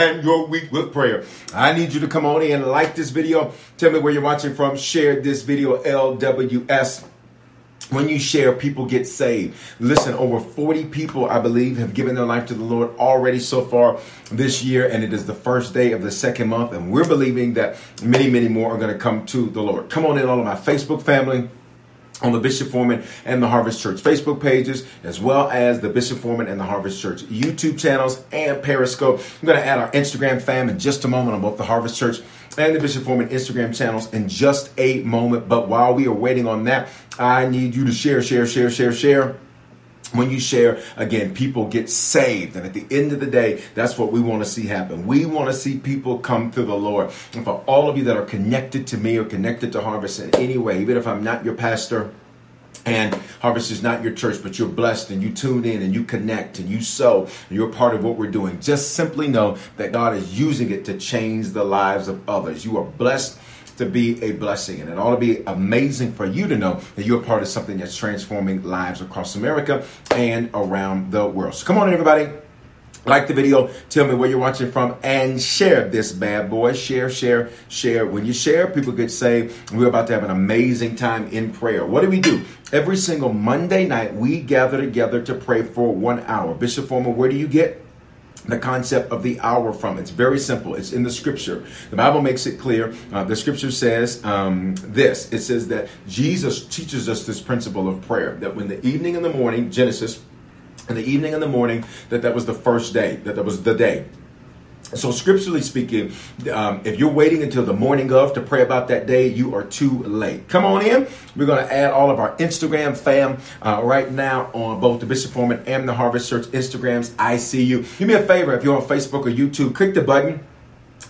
and your week with prayer. I need you to come on in and like this video. Tell me where you're watching from. Share this video, LWS. When you share, people get saved. Listen, over 40 people, I believe, have given their life to the Lord already so far this year, and it is the first day of the second month, and we're believing that many, many more are going to come to the Lord. Come on in, all of my Facebook family on the Bishop Foreman and the Harvest Church Facebook pages, as well as the Bishop Foreman and the Harvest Church YouTube channels and Periscope. I'm going to add our Instagram fam in just a moment on both the Harvest Church and the Bishop Foreman Instagram channels in just a moment. But while we are waiting on that, I need you to share, share, share, share, share when you share, again, people get saved. And at the end of the day, that's what we want to see happen. We want to see people come to the Lord. And for all of you that are connected to me or connected to Harvest in any way, even if I'm not your pastor, and Harvest is not your church, but you're blessed and you tune in and you connect and you sow and you're part of what we're doing. Just simply know that God is using it to change the lives of others. You are blessed to be a blessing. And it ought to be amazing for you to know that you're part of something that's transforming lives across America and around the world. So come on, everybody. Like the video, tell me where you're watching from, and share this bad boy. Share, share, share. When you share, people get saved. We're about to have an amazing time in prayer. What do we do? Every single Monday night, we gather together to pray for one hour. Bishop Foreman, where do you get the concept of the hour from. It's very simple. It's in the scripture. The Bible makes it clear. Uh, the scripture says um, this it says that Jesus teaches us this principle of prayer that when the evening and the morning, Genesis, in the evening and the morning, that that was the first day, that that was the day. So, scripturally speaking, um, if you're waiting until the morning of to pray about that day, you are too late. Come on in. We're going to add all of our Instagram fam uh, right now on both the Bishop Foreman and the Harvest Church Instagrams. I see you. Do me a favor if you're on Facebook or YouTube, click the button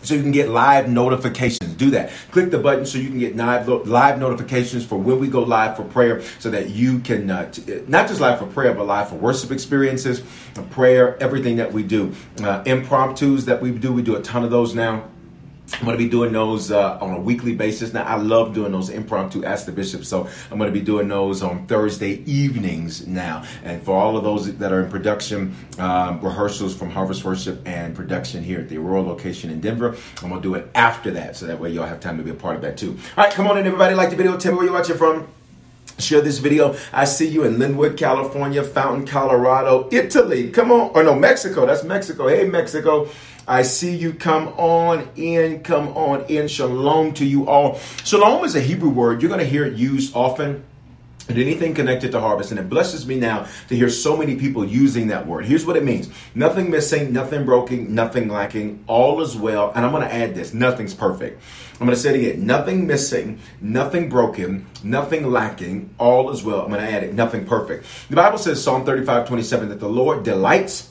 so you can get live notifications. Do that. Click the button so you can get live, live notifications for when we go live for prayer so that you can, uh, t- not just live for prayer, but live for worship experiences, prayer, everything that we do. Uh, impromptus that we do, we do a ton of those now. I'm going to be doing those uh, on a weekly basis. Now, I love doing those impromptu Ask the Bishop, so I'm going to be doing those on Thursday evenings now. And for all of those that are in production, um, rehearsals from Harvest Worship and production here at the Aurora location in Denver, I'm going to do it after that, so that way y'all have time to be a part of that too. All right, come on in, everybody. Like the video, tell me where you're watching from. Share this video. I see you in Lynwood, California, Fountain, Colorado, Italy. Come on. Or no, Mexico. That's Mexico. Hey, Mexico. I see you. Come on in. Come on in. Shalom to you all. Shalom is a Hebrew word. You're going to hear it used often and anything connected to harvest. And it blesses me now to hear so many people using that word. Here's what it means nothing missing, nothing broken, nothing lacking, all is well. And I'm going to add this nothing's perfect. I'm going to say it again nothing missing, nothing broken, nothing lacking, all is well. I'm going to add it nothing perfect. The Bible says, Psalm 35 27, that the Lord delights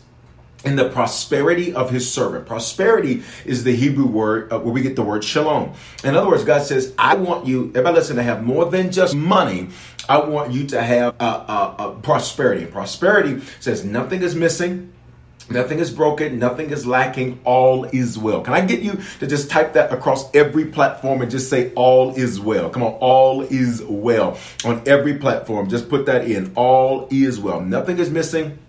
in the prosperity of his servant. Prosperity is the Hebrew word uh, where we get the word shalom. In other words, God says, I want you, everybody listen, to have more than just money. I want you to have a, a, a prosperity. And prosperity says nothing is missing. Nothing is broken, nothing is lacking, all is well. Can I get you to just type that across every platform and just say all is well? Come on, all is well on every platform. Just put that in. All is well. Nothing is missing,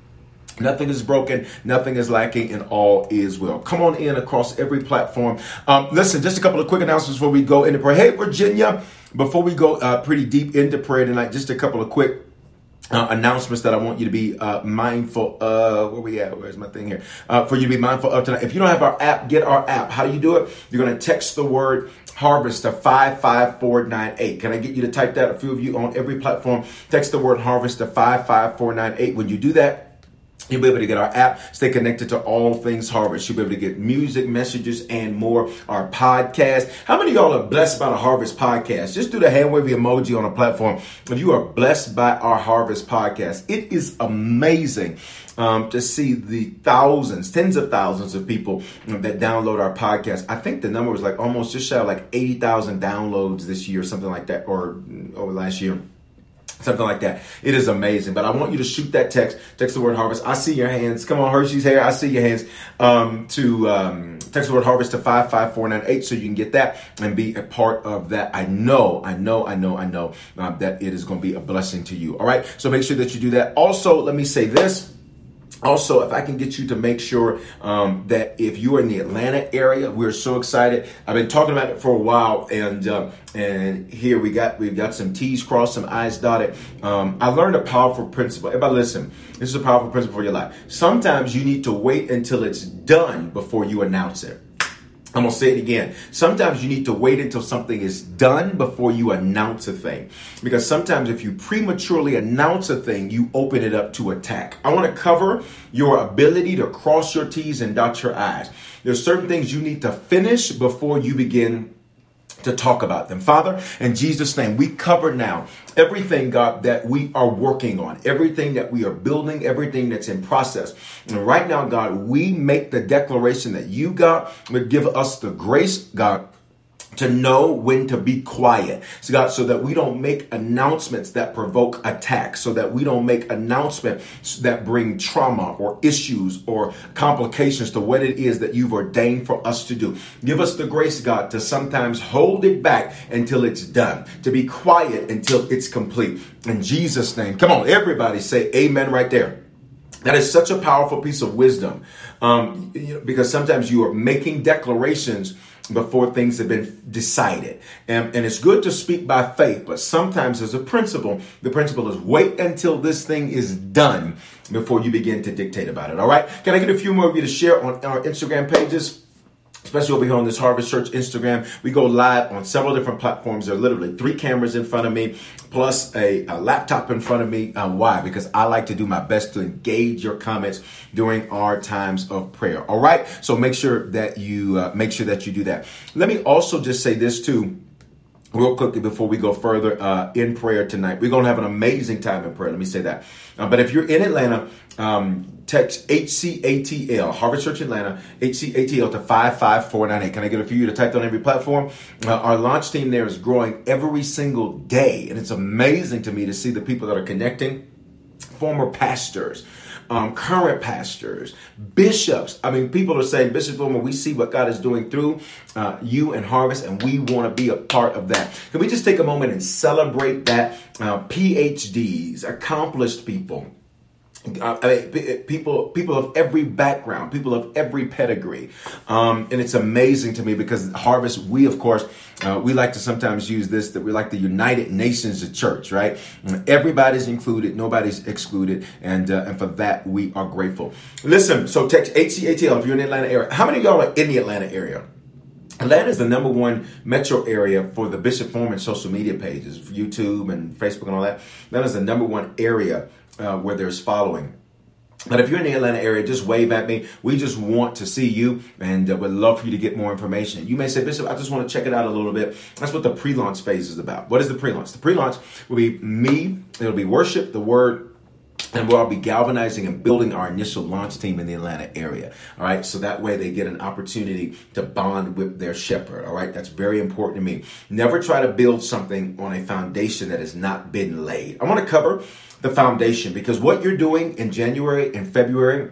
Nothing is broken, nothing is lacking, and all is well. Come on in across every platform. Um, listen, just a couple of quick announcements before we go into prayer. Hey, Virginia, before we go uh, pretty deep into prayer tonight, just a couple of quick uh, announcements that I want you to be uh, mindful of. Where we at? Where's my thing here? Uh, for you to be mindful of tonight. If you don't have our app, get our app. How do you do it? You're going to text the word harvest to 55498. Can I get you to type that? A few of you on every platform, text the word harvest to 55498. When you do that, You'll be able to get our app, stay connected to all things Harvest. You'll be able to get music, messages, and more. Our podcast. How many of y'all are blessed by the Harvest podcast? Just do the hand wavy emoji on a platform. If you are blessed by our Harvest podcast, it is amazing um, to see the thousands, tens of thousands of people that download our podcast. I think the number was like almost just shy of like 80,000 downloads this year, something like that, or over last year something like that. It is amazing. But I want you to shoot that text. Text the word harvest. I see your hands. Come on, Hershey's hair. I see your hands. Um, to um, text the word harvest to five five four nine eight, so you can get that and be a part of that. I know, I know, I know, I know um, that it is going to be a blessing to you. All right. So make sure that you do that. Also, let me say this. Also, if I can get you to make sure um, that if you are in the Atlanta area, we're so excited. I've been talking about it for a while, and uh, and here we got we've got some T's crossed, some I's dotted. Um, I learned a powerful principle. Everybody, listen. This is a powerful principle for your life. Sometimes you need to wait until it's done before you announce it. I'm gonna say it again. Sometimes you need to wait until something is done before you announce a thing. Because sometimes if you prematurely announce a thing, you open it up to attack. I wanna cover your ability to cross your T's and dot your I's. There's certain things you need to finish before you begin to talk about them. Father, in Jesus' name, we cover now everything, God, that we are working on, everything that we are building, everything that's in process. And right now, God, we make the declaration that you, God, would give us the grace, God, to know when to be quiet. So God, so that we don't make announcements that provoke attacks, so that we don't make announcements that bring trauma or issues or complications to what it is that you've ordained for us to do. Give us the grace, God, to sometimes hold it back until it's done, to be quiet until it's complete. In Jesus' name. Come on, everybody say amen right there. That is such a powerful piece of wisdom um, you know, because sometimes you are making declarations before things have been decided. And, and it's good to speak by faith, but sometimes as a principle, the principle is wait until this thing is done before you begin to dictate about it. All right? Can I get a few more of you to share on our Instagram pages? Especially over here on this Harvest Church Instagram. We go live on several different platforms. There are literally three cameras in front of me, plus a, a laptop in front of me. Uh, why? Because I like to do my best to engage your comments during our times of prayer. All right. So make sure that you uh, make sure that you do that. Let me also just say this too real quickly before we go further uh, in prayer tonight. We're going to have an amazing time in prayer. Let me say that. Uh, but if you're in Atlanta, um, text HCATL, Harvest Church Atlanta, HCATL to 55498. Can I get a few of you to type on every platform? Uh, our launch team there is growing every single day. And it's amazing to me to see the people that are connecting, former pastors, um, current pastors, bishops. I mean, people are saying, Bishop Foreman, we see what God is doing through uh, you and Harvest, and we want to be a part of that. Can we just take a moment and celebrate that? Uh, PhDs, accomplished people, I mean, people people of every background, people of every pedigree, um, and it's amazing to me because Harvest, we of course, uh, we like to sometimes use this that we like the United Nations of Church, right? Everybody's included, nobody's excluded, and uh, and for that we are grateful. Listen, so text HCATL if you're in the Atlanta area. How many of y'all are in the Atlanta area? Atlanta is the number one metro area for the Bishop Foreman social media pages, YouTube and Facebook and all that. That is the number one area uh, where there's following. But if you're in the Atlanta area, just wave at me. We just want to see you and uh, would love for you to get more information. You may say, Bishop, I just want to check it out a little bit. That's what the pre launch phase is about. What is the pre launch? The pre launch will be me, it'll be worship, the word, and we'll be galvanizing and building our initial launch team in the Atlanta area. All right. So that way they get an opportunity to bond with their shepherd. All right. That's very important to me. Never try to build something on a foundation that has not been laid. I want to cover the foundation because what you're doing in January and February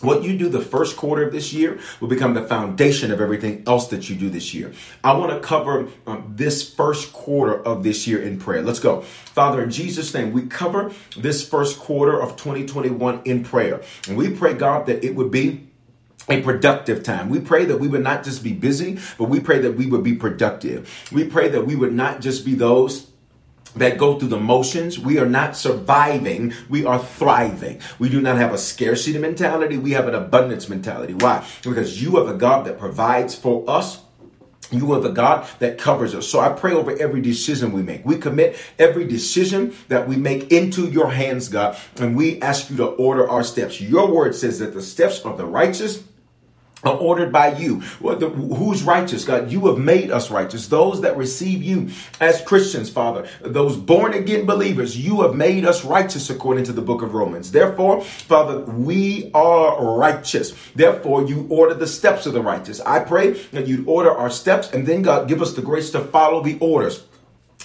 what you do the first quarter of this year will become the foundation of everything else that you do this year. I want to cover um, this first quarter of this year in prayer. Let's go. Father, in Jesus' name, we cover this first quarter of 2021 in prayer. And we pray, God, that it would be a productive time. We pray that we would not just be busy, but we pray that we would be productive. We pray that we would not just be those that go through the motions. We are not surviving. We are thriving. We do not have a scarcity mentality. We have an abundance mentality. Why? Because you are the God that provides for us. You are the God that covers us. So I pray over every decision we make. We commit every decision that we make into your hands, God, and we ask you to order our steps. Your word says that the steps of the righteous are ordered by you. Who's righteous, God? You have made us righteous. Those that receive you as Christians, Father, those born again believers, you have made us righteous according to the book of Romans. Therefore, Father, we are righteous. Therefore, you order the steps of the righteous. I pray that you order our steps and then God give us the grace to follow the orders.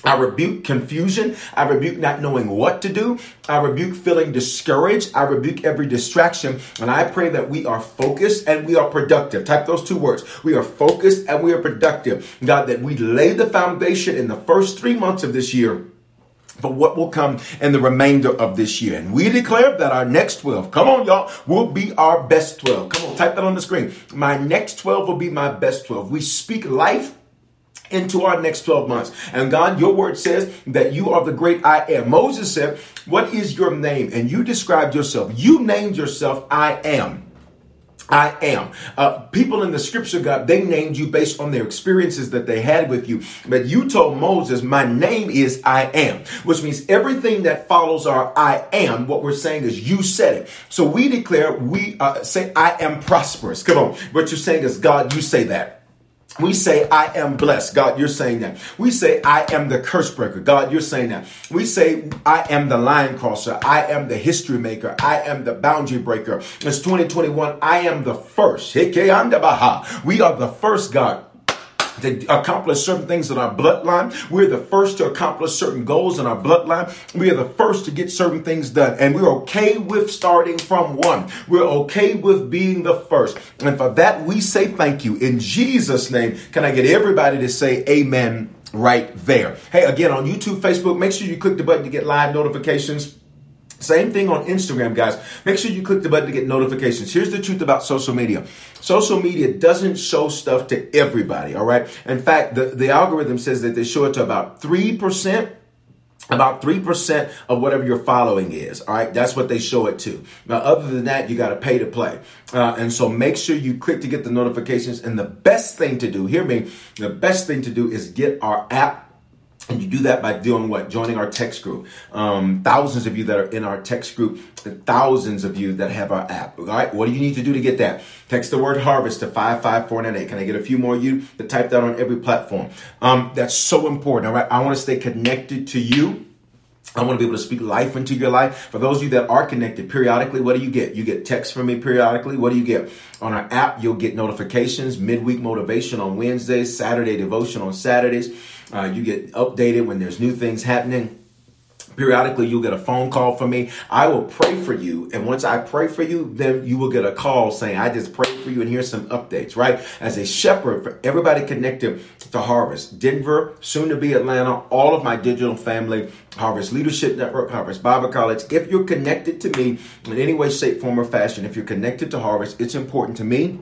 I rebuke confusion. I rebuke not knowing what to do. I rebuke feeling discouraged. I rebuke every distraction. And I pray that we are focused and we are productive. Type those two words. We are focused and we are productive. God, that we lay the foundation in the first three months of this year for what will come in the remainder of this year. And we declare that our next 12, come on, y'all, will be our best 12. Come on, type that on the screen. My next 12 will be my best 12. We speak life into our next 12 months. And God, your word says that you are the great I am. Moses said, What is your name? And you described yourself. You named yourself I am. I am. Uh, people in the scripture, God, they named you based on their experiences that they had with you. But you told Moses, My name is I am, which means everything that follows our I am, what we're saying is you said it. So we declare, we uh, say, I am prosperous. Come on. What you're saying is, God, you say that. We say, I am blessed. God, you're saying that. We say, I am the curse breaker. God, you're saying that. We say, I am the line crosser. I am the history maker. I am the boundary breaker. It's 2021. I am the first. We are the first, God to accomplish certain things in our bloodline. We're the first to accomplish certain goals in our bloodline. We are the first to get certain things done. And we're okay with starting from one. We're okay with being the first. And for that, we say thank you. In Jesus' name, can I get everybody to say amen right there? Hey, again, on YouTube, Facebook, make sure you click the button to get live notifications. Same thing on Instagram, guys. Make sure you click the button to get notifications. Here's the truth about social media. Social media doesn't show stuff to everybody, all right? In fact, the, the algorithm says that they show it to about 3% about 3% of whatever your following is. All right. That's what they show it to. Now, other than that, you got to pay to play. Uh, and so make sure you click to get the notifications. And the best thing to do, hear me, the best thing to do is get our app and you do that by doing what? Joining our text group. Um, thousands of you that are in our text group, thousands of you that have our app. All right. What do you need to do to get that? Text the word harvest to 55498. Can I get a few more of you to type that on every platform? Um, that's so important. All right. I want to stay connected to you. I want to be able to speak life into your life. For those of you that are connected periodically, what do you get? You get text from me periodically. What do you get? On our app, you'll get notifications, midweek motivation on Wednesdays, Saturday devotion on Saturdays. Uh, you get updated when there's new things happening. Periodically, you'll get a phone call from me. I will pray for you. And once I pray for you, then you will get a call saying, I just prayed for you and here's some updates, right? As a shepherd for everybody connected to Harvest, Denver, soon to be Atlanta, all of my digital family, Harvest Leadership Network, Harvest Bible College. If you're connected to me in any way, shape, form, or fashion, if you're connected to Harvest, it's important to me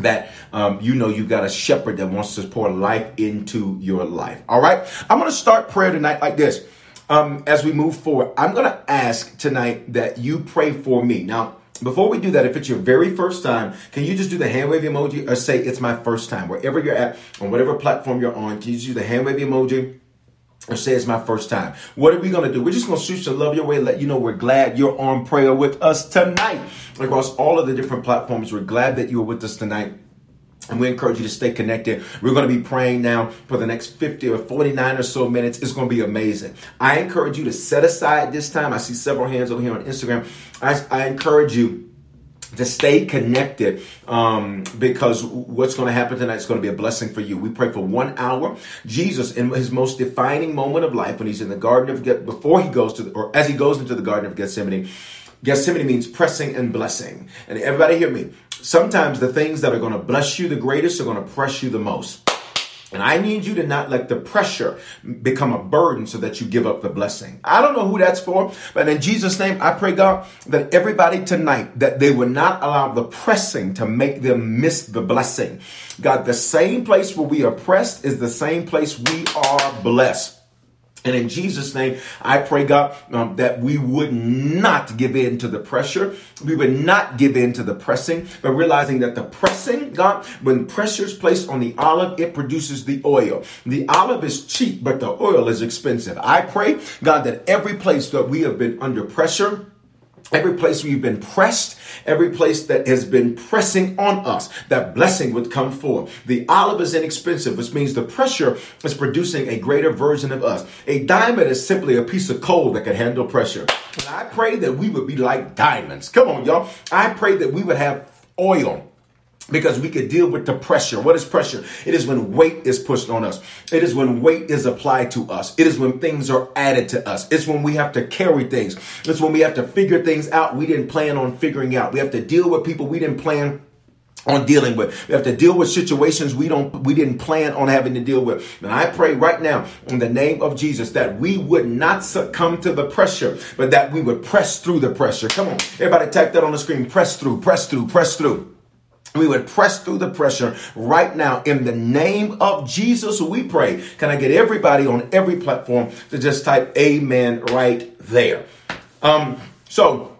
that um, you know you've got a shepherd that wants to pour life into your life. All right. I'm going to start prayer tonight like this. Um, as we move forward, I'm going to ask tonight that you pray for me. Now, before we do that, if it's your very first time, can you just do the hand wave emoji or say it's my first time? Wherever you're at, on whatever platform you're on, can you do the hand wave emoji? Or say it's my first time. What are we to do? We're just to shoot some love your way, let you know we're glad you're on prayer with us tonight. Across all of the different platforms, we're glad that you're with us tonight. And we encourage you to stay connected. We're going to be praying now for the next 50 or 49 or so minutes. It's going to be amazing. I encourage you to set aside this time. I see several hands over here on Instagram. I, I encourage you to stay connected um, because what's going to happen tonight is going to be a blessing for you. We pray for one hour. Jesus, in his most defining moment of life, when he's in the Garden of Get, before he goes to, the, or as he goes into the Garden of Gethsemane, Gethsemane means pressing and blessing. And everybody hear me. Sometimes the things that are going to bless you the greatest are going to press you the most. And I need you to not let the pressure become a burden so that you give up the blessing. I don't know who that's for, but in Jesus' name, I pray, God, that everybody tonight, that they will not allow the pressing to make them miss the blessing. God, the same place where we are pressed is the same place we are blessed. And in Jesus' name, I pray, God, um, that we would not give in to the pressure. We would not give in to the pressing, but realizing that the pressing, God, when pressure is placed on the olive, it produces the oil. The olive is cheap, but the oil is expensive. I pray, God, that every place that we have been under pressure, Every place we've been pressed, every place that has been pressing on us, that blessing would come forth. The olive is inexpensive, which means the pressure is producing a greater version of us. A diamond is simply a piece of coal that can handle pressure. And I pray that we would be like diamonds. Come on, y'all. I pray that we would have oil because we could deal with the pressure. What is pressure? It is when weight is pushed on us. It is when weight is applied to us. It is when things are added to us. It's when we have to carry things. It's when we have to figure things out we didn't plan on figuring out. We have to deal with people we didn't plan on dealing with. We have to deal with situations we don't we didn't plan on having to deal with. And I pray right now in the name of Jesus that we would not succumb to the pressure, but that we would press through the pressure. Come on. Everybody type that on the screen. Press through, press through, press through. We would press through the pressure right now in the name of Jesus. We pray. Can I get everybody on every platform to just type amen right there? Um, so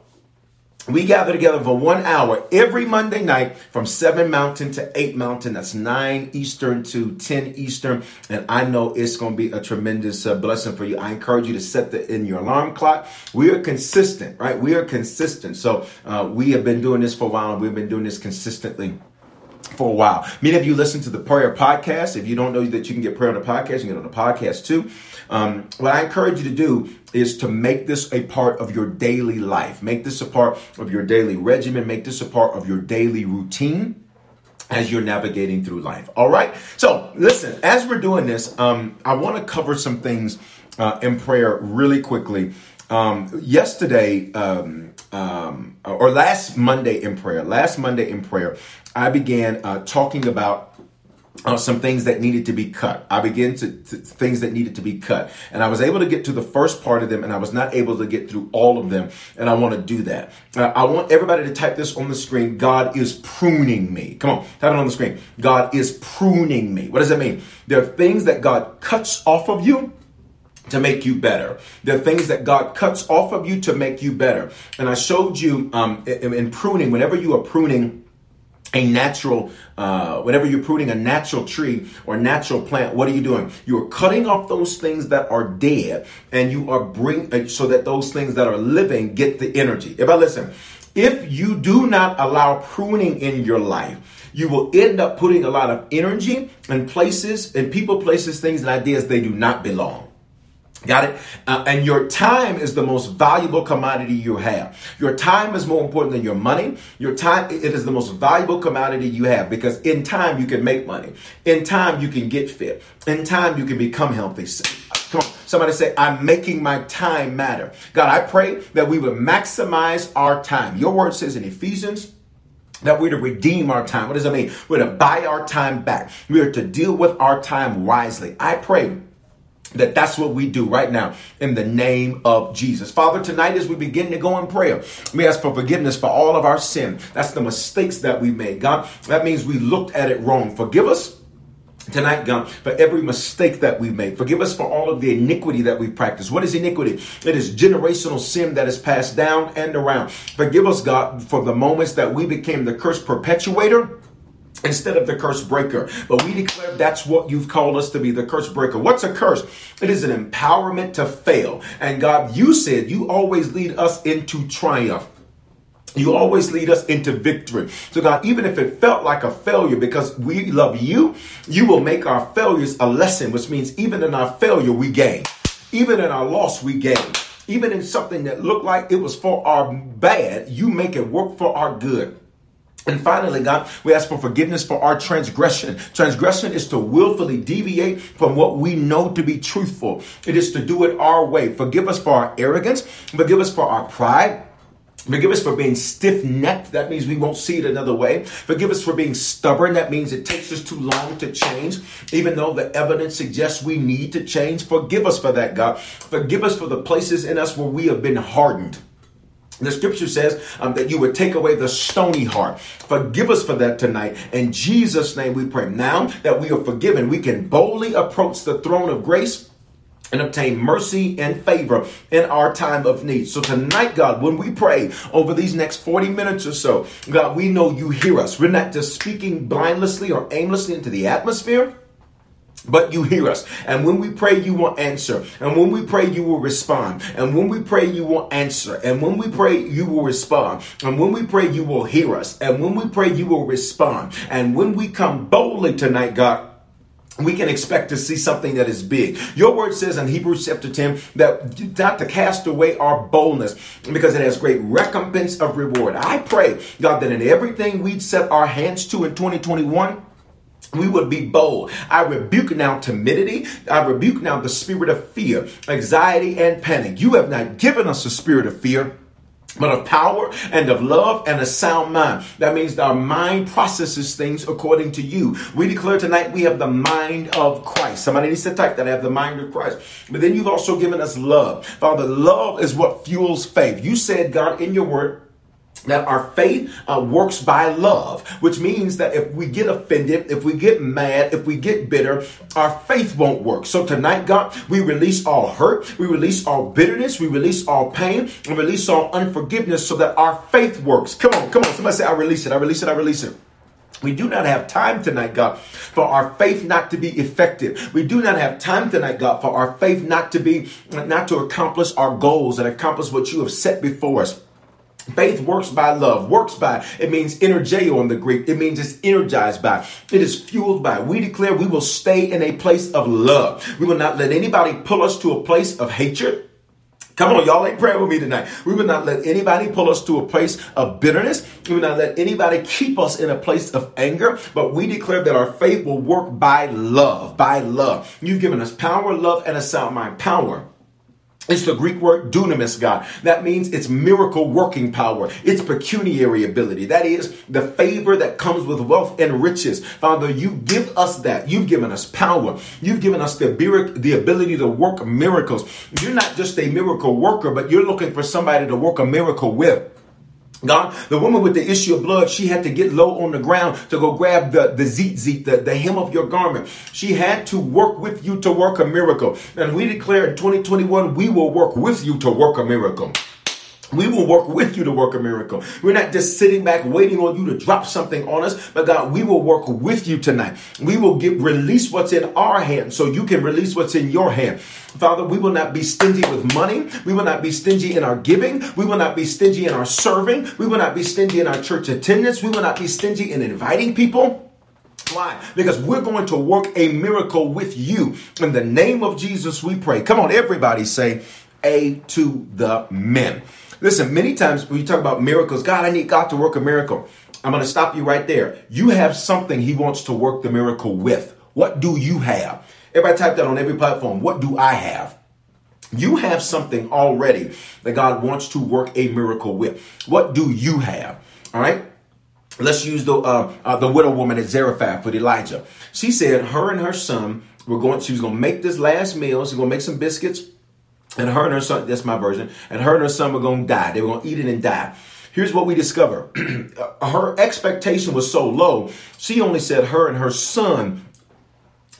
we gather together for one hour every Monday night from 7 Mountain to 8 Mountain. That's 9 Eastern to 10 Eastern. And I know it's going to be a tremendous uh, blessing for you. I encourage you to set that in your alarm clock. We are consistent, right? We are consistent. So uh, we have been doing this for a while and we've been doing this consistently for a while. Many of you listen to the prayer podcast. If you don't know that you can get prayer on the podcast, you can get on the podcast too. Um, what I encourage you to do is to make this a part of your daily life. Make this a part of your daily regimen. Make this a part of your daily routine as you're navigating through life. All right. So listen, as we're doing this, um, I want to cover some things uh, in prayer really quickly. Um, yesterday, um, um, or last Monday in prayer, last Monday in prayer, I began uh, talking about uh, some things that needed to be cut. I began to, to, things that needed to be cut, and I was able to get to the first part of them, and I was not able to get through all of them. And I want to do that. Uh, I want everybody to type this on the screen. God is pruning me. Come on, type it on the screen. God is pruning me. What does that mean? There are things that God cuts off of you to make you better. There are things that God cuts off of you to make you better. And I showed you um, in, in pruning. Whenever you are pruning a natural, uh, whenever you're pruning a natural tree or natural plant, what are you doing? You are cutting off those things that are dead, and you are bring uh, so that those things that are living get the energy. If I listen, if you do not allow pruning in your life, you will end up putting a lot of energy in places, and people, places, things, and ideas they do not belong. Got it? Uh, and your time is the most valuable commodity you have. Your time is more important than your money. Your time, it is the most valuable commodity you have because in time you can make money. In time you can get fit. In time you can become healthy. Come on. Somebody say, I'm making my time matter. God, I pray that we would maximize our time. Your word says in Ephesians, that we're to redeem our time. What does that mean? We're to buy our time back. We are to deal with our time wisely. I pray that that's what we do right now in the name of Jesus. Father, tonight as we begin to go in prayer, we ask for forgiveness for all of our sin. That's the mistakes that we made. God, that means we looked at it wrong. Forgive us tonight, God, for every mistake that we've made. Forgive us for all of the iniquity that we've practiced. What is iniquity? It is generational sin that is passed down and around. Forgive us, God, for the moments that we became the curse perpetuator instead of the curse breaker. But we declare that's what you've called us to be the curse breaker. What's a curse? It is an empowerment to fail. And God, you said you always lead us into triumph. You always lead us into victory. So, God, even if it felt like a failure because we love you, you will make our failures a lesson, which means even in our failure, we gain. Even in our loss, we gain. Even in something that looked like it was for our bad, you make it work for our good. And finally, God, we ask for forgiveness for our transgression. Transgression is to willfully deviate from what we know to be truthful. It is to do it our way. Forgive us for our arrogance. Forgive us for our pride. Forgive us for being stiff necked. That means we won't see it another way. Forgive us for being stubborn. That means it takes us too long to change, even though the evidence suggests we need to change. Forgive us for that, God. Forgive us for the places in us where we have been hardened. The scripture says um, that you would take away the stony heart. Forgive us for that tonight. In Jesus' name we pray. Now that we are forgiven, we can boldly approach the throne of grace and obtain mercy and favor in our time of need. So tonight, God, when we pray over these next 40 minutes or so, God, we know you hear us. We're not just speaking blindlessly or aimlessly into the atmosphere. But you hear us. And when we pray, you will answer. And when we pray, you will respond. And when we pray, you will answer. And when we pray, you will respond. And when we pray, you will hear us. And when we pray, you will respond. And when we come boldly tonight, God, we can expect to see something that is big. Your word says in Hebrews chapter 10 that not to cast away our boldness because it has great recompense of reward. I pray, God, that in everything we set our hands to in 2021, we would be bold. I rebuke now timidity. I rebuke now the spirit of fear, anxiety, and panic. You have not given us a spirit of fear but of power and of love and a sound mind. That means our mind processes things according to you. We declare tonight we have the mind of Christ. Somebody needs to type that I have the mind of Christ. But then you've also given us love. Father, love is what fuels faith. You said, God, in your word, that our faith uh, works by love, which means that if we get offended, if we get mad, if we get bitter, our faith won't work. So tonight, God, we release all hurt, we release all bitterness, we release all pain, and release all unforgiveness so that our faith works. Come on, come on. Somebody say, I release it, I release it, I release it. We do not have time tonight, God, for our faith not to be effective. We do not have time tonight, God, for our faith not to be, not to accomplish our goals and accomplish what you have set before us. Faith works by love, works by, it means energeo in the Greek. It means it's energized by, it is fueled by. We declare we will stay in a place of love. We will not let anybody pull us to a place of hatred. Come on, y'all ain't praying with me tonight. We will not let anybody pull us to a place of bitterness. We will not let anybody keep us in a place of anger, but we declare that our faith will work by love, by love. You've given us power, love, and a sound mind. Power it's the Greek word dunamis, God. That means it's miracle working power. It's pecuniary ability. That is the favor that comes with wealth and riches. Father, you give us that. You've given us power. You've given us the, ability to work miracles. You're not just a miracle worker, but you're looking for somebody to work a miracle with. God, the woman with the issue of blood, she had to get low on the ground to go grab the, the tzitzit, the, the hem of your garment. She had to work with you to work a miracle. And we declare in 2021, we will work with you to work a miracle. We will work with you to work a miracle. We're not just sitting back waiting on you to drop something on us, but God, we will work with you tonight. We will give release what's in our hand so you can release what's in your hand. Father, we will not be stingy with money. We will not be stingy in our giving. We will not be stingy in our serving. We will not be stingy in our church attendance. We will not be stingy in inviting people. Why? Because we're going to work a miracle with you. In the name of Jesus, we pray. Come on, everybody say, A to the men. Listen, many times when you talk about miracles, God, I need God to work a miracle. I'm going to stop you right there. You have something He wants to work the miracle with. What do you have? Everybody type that on every platform. What do I have? You have something already that God wants to work a miracle with. What do you have? All right. Let's use the uh, uh, the widow woman at Zarephath with Elijah. She said her and her son were going. She was going to make this last meal. She's going to make some biscuits and her and her son, that's my version, and her and her son were going to die. They were going to eat it and die. Here's what we discover her expectation was so low, she only said her and her son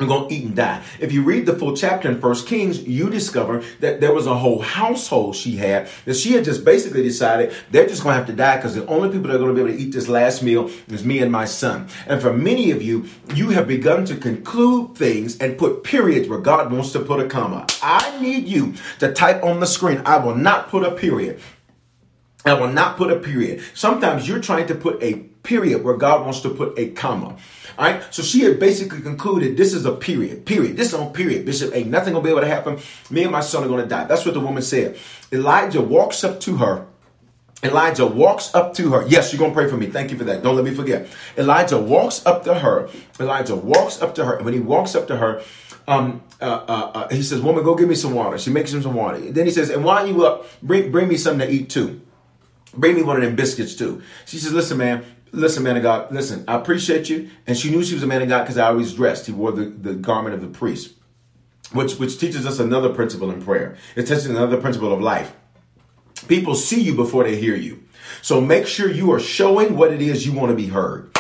going to eat and die. If you read the full chapter in First Kings, you discover that there was a whole household she had that she had just basically decided they're just going to have to die because the only people that are going to be able to eat this last meal is me and my son. And for many of you, you have begun to conclude things and put periods where God wants to put a comma. I need you to type on the screen, I will not put a period. I will not put a period. Sometimes you're trying to put a period where God wants to put a comma. All right. So she had basically concluded this is a period. Period. This is on period. Bishop, ain't nothing gonna be able to happen. Me and my son are gonna die. That's what the woman said. Elijah walks up to her. Elijah walks up to her. Yes, you're going to pray for me. Thank you for that. Don't let me forget. Elijah walks up to her. Elijah walks up to her. And when he walks up to her, um, uh, uh, uh, he says, Woman, go give me some water. She makes him some water. Then he says, And while you up, bring, bring me something to eat too. Bring me one of them biscuits too. She says, Listen, man, listen, man of God, listen, I appreciate you. And she knew she was a man of God because I always dressed. He wore the, the garment of the priest, which, which teaches us another principle in prayer. It teaches another principle of life. People see you before they hear you. So make sure you are showing what it is you want to be heard.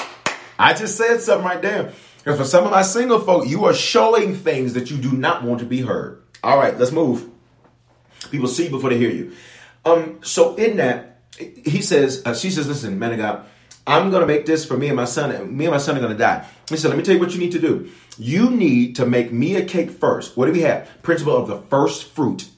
I just said something right there. Because for some of my single folk, you are showing things that you do not want to be heard. All right, let's move. People see before they hear you. Um, so in that, he says, uh, she says, listen, man of God, I'm going to make this for me and my son. And me and my son are going to die. He said, let me tell you what you need to do. You need to make me a cake first. What do we have? Principle of the first fruit.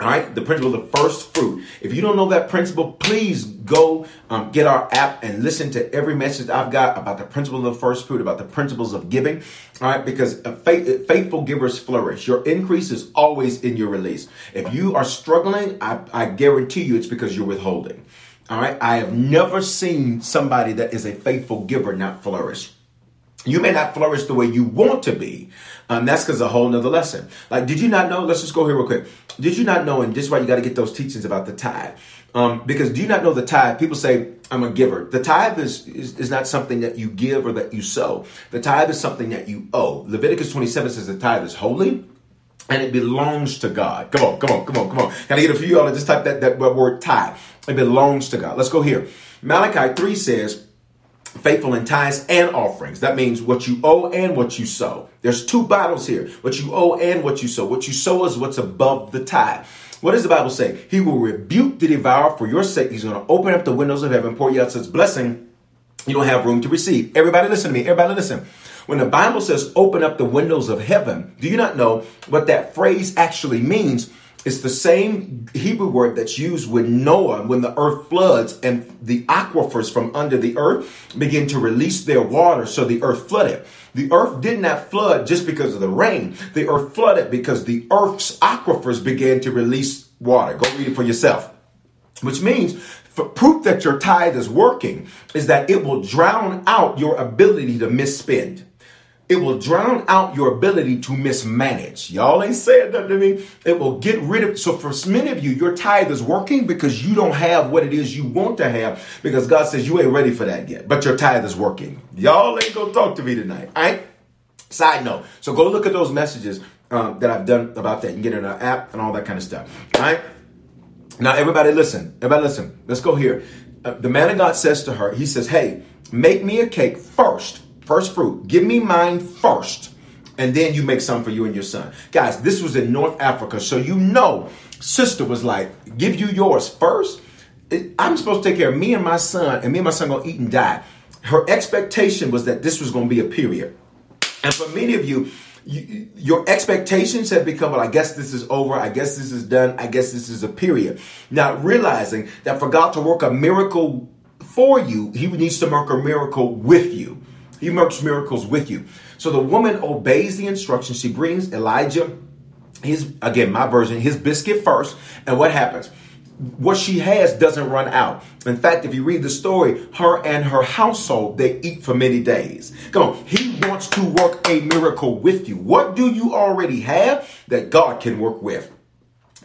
All right, the principle of the first fruit. If you don't know that principle, please go um, get our app and listen to every message I've got about the principle of the first fruit, about the principles of giving. All right, because faith, faithful givers flourish. Your increase is always in your release. If you are struggling, I, I guarantee you it's because you're withholding. All right, I have never seen somebody that is a faithful giver not flourish. You may not flourish the way you want to be. Um, that's because a whole nother lesson. Like, did you not know? Let's just go here real quick. Did you not know? And this is why you got to get those teachings about the tithe. Um, because do you not know the tithe? People say, I'm a giver. The tithe is, is, is, not something that you give or that you sow. The tithe is something that you owe. Leviticus 27 says the tithe is holy and it belongs to God. Come on, come on, come on, come on. Can I get a few y'all to just type that, that word tithe? It belongs to God. Let's go here. Malachi 3 says, faithful in tithes and offerings. That means what you owe and what you sow. There's two Bibles here. What you owe and what you sow. What you sow is what's above the tithe. What does the Bible say? He will rebuke the devourer for your sake. He's going to open up the windows of heaven, pour you out his blessing. You don't have room to receive. Everybody listen to me. Everybody listen. When the Bible says open up the windows of heaven, do you not know what that phrase actually means? It's the same Hebrew word that's used with Noah when the earth floods and the aquifers from under the earth begin to release their water, so the earth flooded. The earth did not flood just because of the rain. The earth flooded because the earth's aquifers began to release water. Go read it for yourself. Which means for proof that your tithe is working is that it will drown out your ability to misspend. It will drown out your ability to mismanage. Y'all ain't saying that to me. It will get rid of. So for many of you, your tithe is working because you don't have what it is you want to have because God says you ain't ready for that yet. But your tithe is working. Y'all ain't gonna talk to me tonight. All right. Side note. So go look at those messages um, that I've done about that. You get in our app and all that kind of stuff. All right. Now everybody listen. Everybody listen. Let's go here. Uh, the man of God says to her, he says, "Hey, make me a cake first First fruit. Give me mine first. And then you make some for you and your son. Guys, this was in North Africa. So you know, sister was like, give you yours first. I'm supposed to take care of me and my son, and me and my son gonna eat and die. Her expectation was that this was gonna be a period. And for many of you, you, your expectations have become, well, I guess this is over. I guess this is done. I guess this is a period. Not realizing that for God to work a miracle for you, He needs to work a miracle with you. He works miracles with you. So the woman obeys the instructions. She brings Elijah, his again, my version, his biscuit first. And what happens? What she has doesn't run out. In fact, if you read the story, her and her household, they eat for many days. Come on. He wants to work a miracle with you. What do you already have that God can work with?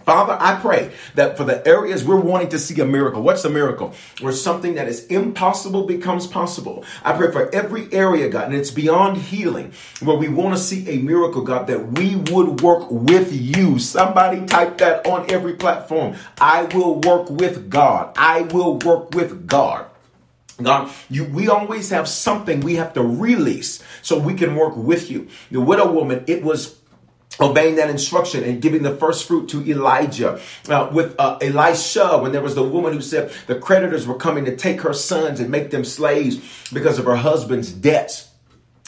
Father, I pray that for the areas we're wanting to see a miracle, what's a miracle? Where something that is impossible becomes possible. I pray for every area, God, and it's beyond healing, where we want to see a miracle, God, that we would work with you. Somebody type that on every platform. I will work with God. I will work with God. God, you, we always have something we have to release so we can work with you. The widow woman, it was obeying that instruction and giving the first fruit to Elijah. Uh, with uh, Elisha, when there was the woman who said the creditors were coming to take her sons and make them slaves because of her husband's debts.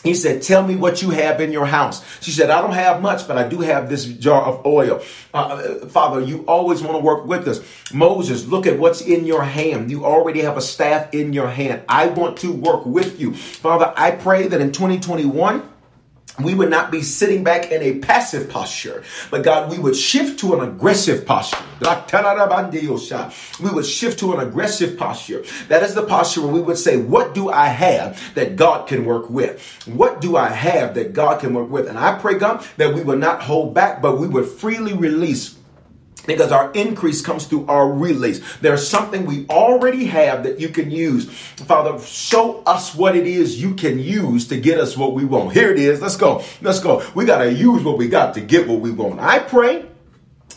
He said, Tell me what you have in your house. She said, I don't have much, but I do have this jar of oil. Uh, Father, you always want to work with us. Moses, look at what's in your hand. You already have a staff in your hand. I want to work with you. Father, I pray that in 2021, we would not be sitting back in a passive posture, but God, we would shift to an aggressive posture. We would shift to an aggressive posture. That is the posture where we would say, What do I have that God can work with? What do I have that God can work with? And I pray, God, that we would not hold back, but we would freely release because our increase comes through our release. There's something we already have that you can use. Father, show us what it is you can use to get us what we want. Here it is. Let's go. Let's go. We got to use what we got to get what we want. I pray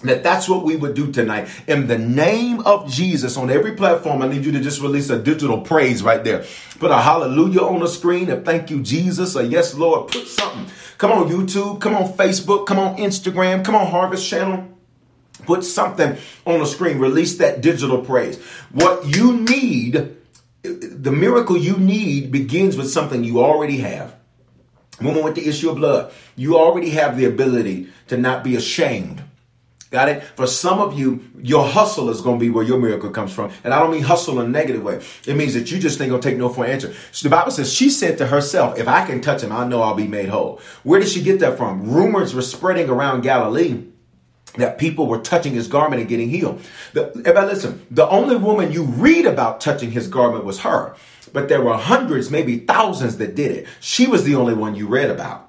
that that's what we would do tonight in the name of jesus on every platform i need you to just release a digital praise right there put a hallelujah on the screen and thank you jesus or yes lord put something come on youtube come on facebook come on instagram come on harvest channel put something on the screen release that digital praise what you need the miracle you need begins with something you already have woman with the issue of blood you already have the ability to not be ashamed Got it? For some of you, your hustle is going to be where your miracle comes from. And I don't mean hustle in a negative way. It means that you just ain't going to take no for an answer. So the Bible says she said to herself, if I can touch him, I know I'll be made whole. Where did she get that from? Rumors were spreading around Galilee that people were touching his garment and getting healed. The, everybody listen, the only woman you read about touching his garment was her. But there were hundreds, maybe thousands that did it. She was the only one you read about.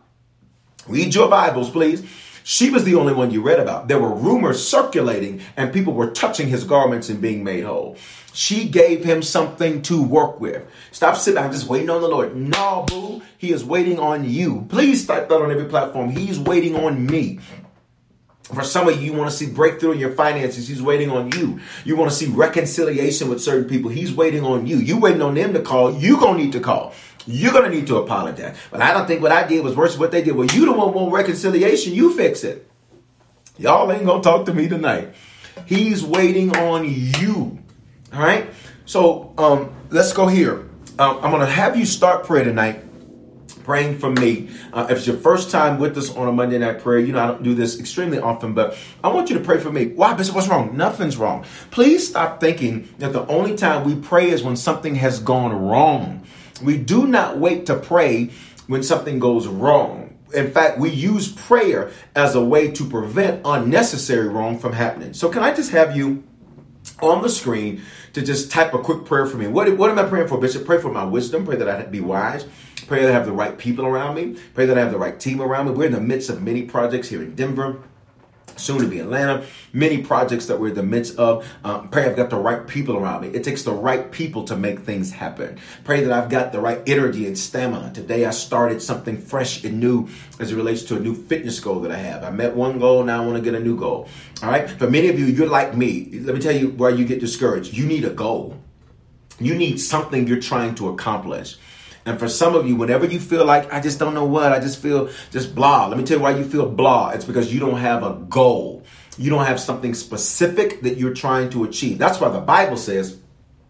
Read your Bibles, please. She was the only one you read about. There were rumors circulating, and people were touching his garments and being made whole. She gave him something to work with. Stop sitting back just waiting on the Lord. No, boo. He is waiting on you. Please type that on every platform. He's waiting on me. For some of you, you want to see breakthrough in your finances. He's waiting on you. You want to see reconciliation with certain people. He's waiting on you. You waiting on them to call. You gonna need to call. You're gonna need to apologize. But I don't think what I did was worse than what they did. Well, you one want reconciliation. You fix it. Y'all ain't gonna talk to me tonight. He's waiting on you. All right. So um, let's go here. Um, I'm gonna have you start prayer tonight praying for me. Uh, if it's your first time with us on a Monday night prayer, you know I don't do this extremely often, but I want you to pray for me. Why, Bishop? What's wrong? Nothing's wrong. Please stop thinking that the only time we pray is when something has gone wrong. We do not wait to pray when something goes wrong. In fact, we use prayer as a way to prevent unnecessary wrong from happening. So, can I just have you on the screen to just type a quick prayer for me? What, what am I praying for, Bishop? Pray for my wisdom. Pray that I be wise. Pray that I have the right people around me. Pray that I have the right team around me. We're in the midst of many projects here in Denver soon to be Atlanta. Many projects that we're in the midst of. Um, pray I've got the right people around me. It takes the right people to make things happen. Pray that I've got the right energy and stamina. Today I started something fresh and new as it relates to a new fitness goal that I have. I met one goal, now I want to get a new goal. All right. For many of you, you're like me. Let me tell you where you get discouraged. You need a goal. You need something you're trying to accomplish. And for some of you, whenever you feel like, I just don't know what, I just feel just blah. Let me tell you why you feel blah. It's because you don't have a goal. You don't have something specific that you're trying to achieve. That's why the Bible says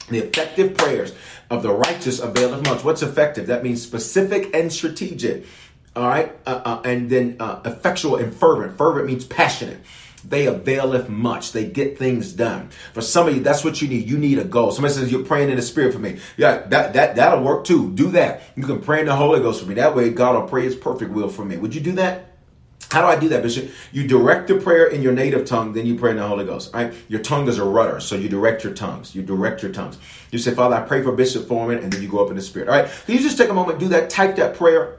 the effective prayers of the righteous availeth much. What's effective? That means specific and strategic. All right. Uh, uh, and then uh, effectual and fervent. Fervent means passionate they availeth much. They get things done. For some of you, that's what you need. You need a goal. Somebody says you're praying in the spirit for me. Yeah, that that that'll work too. Do that. You can pray in the Holy Ghost for me. That way, God will pray His perfect will for me. Would you do that? How do I do that, Bishop? You direct the prayer in your native tongue, then you pray in the Holy Ghost. Right? Your tongue is a rudder, so you direct your tongues. You direct your tongues. You say, Father, I pray for Bishop Foreman, and then you go up in the Spirit. All right? Can you just take a moment, do that, type that prayer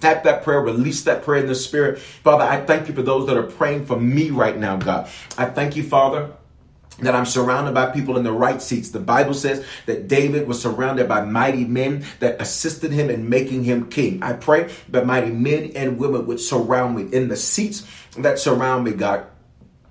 Type that prayer, release that prayer in the spirit. Father, I thank you for those that are praying for me right now, God. I thank you, Father, that I'm surrounded by people in the right seats. The Bible says that David was surrounded by mighty men that assisted him in making him king. I pray that mighty men and women would surround me in the seats that surround me, God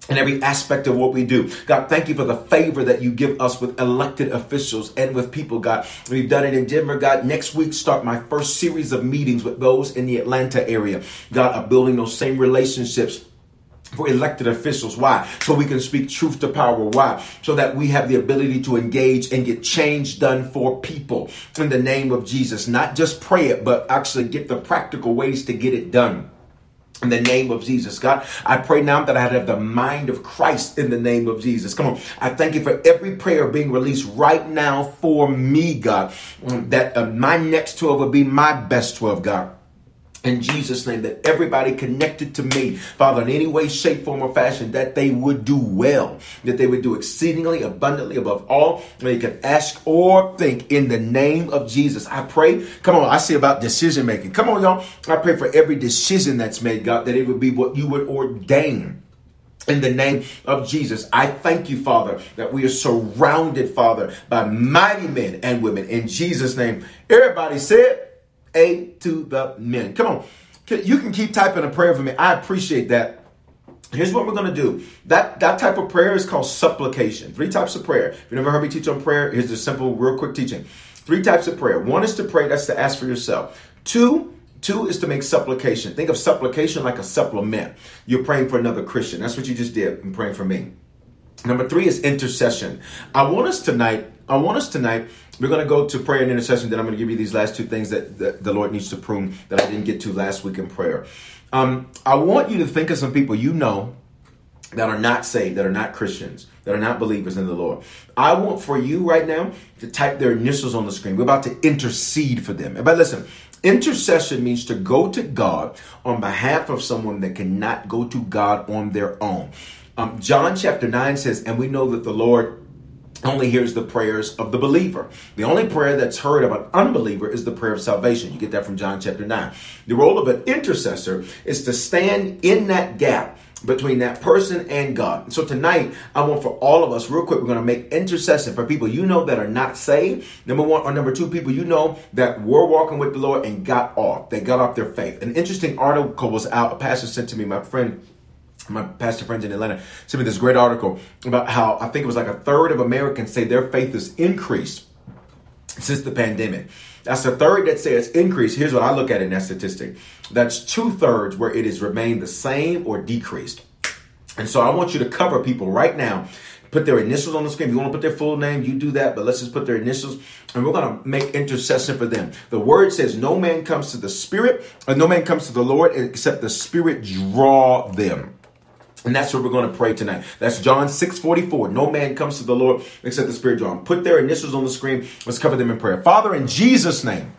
in every aspect of what we do. God, thank you for the favor that you give us with elected officials and with people, God. We've done it in Denver, God. Next week, start my first series of meetings with those in the Atlanta area. God, I'm building those same relationships for elected officials. Why? So we can speak truth to power. Why? So that we have the ability to engage and get change done for people in the name of Jesus. Not just pray it, but actually get the practical ways to get it done in the name of Jesus. God, I pray now that I have the mind of Christ in the name of Jesus. Come on. I thank you for every prayer being released right now for me, God, that uh, my next 12 will be my best 12, God in Jesus' name, that everybody connected to me, Father, in any way, shape, form, or fashion, that they would do well, that they would do exceedingly abundantly above all they can ask or think in the name of Jesus. I pray, come on, I see about decision making. Come on, y'all. I pray for every decision that's made, God, that it would be what you would ordain. In the name of Jesus, I thank you, Father, that we are surrounded, Father, by mighty men and women. In Jesus' name, everybody said, a to the men. Come on. You can keep typing a prayer for me. I appreciate that. Here's what we're going to do. That that type of prayer is called supplication. Three types of prayer. If you never heard me teach on prayer, here's a simple, real quick teaching. Three types of prayer. One is to pray, that's to ask for yourself. Two, two is to make supplication. Think of supplication like a supplement. You're praying for another Christian. That's what you just did in praying for me. Number three is intercession. I want us tonight, I want us tonight, we're going to go to prayer and intercession. Then I'm going to give you these last two things that, that the Lord needs to prune that I didn't get to last week in prayer. Um, I want you to think of some people you know that are not saved, that are not Christians, that are not believers in the Lord. I want for you right now to type their initials on the screen. We're about to intercede for them. But listen, intercession means to go to God on behalf of someone that cannot go to God on their own. Um, John chapter 9 says, and we know that the Lord only hears the prayers of the believer. The only prayer that's heard of an unbeliever is the prayer of salvation. You get that from John chapter 9. The role of an intercessor is to stand in that gap between that person and God. So tonight, I want for all of us, real quick, we're going to make intercession for people you know that are not saved. Number one, or number two, people you know that were walking with the Lord and got off. They got off their faith. An interesting article was out. A pastor sent to me, my friend my pastor friends in Atlanta sent me this great article about how I think it was like a third of Americans say their faith has increased since the pandemic. That's a third that says increase. Here's what I look at in that statistic. That's two thirds where it has remained the same or decreased. And so I want you to cover people right now. Put their initials on the screen. If you want to put their full name, you do that, but let's just put their initials and we're going to make intercession for them. The word says, No man comes to the Spirit, or no man comes to the Lord except the Spirit draw them. And that's what we're going to pray tonight. That's John 6 44. No man comes to the Lord except the Spirit him. Put their initials on the screen. Let's cover them in prayer. Father, in Jesus' name.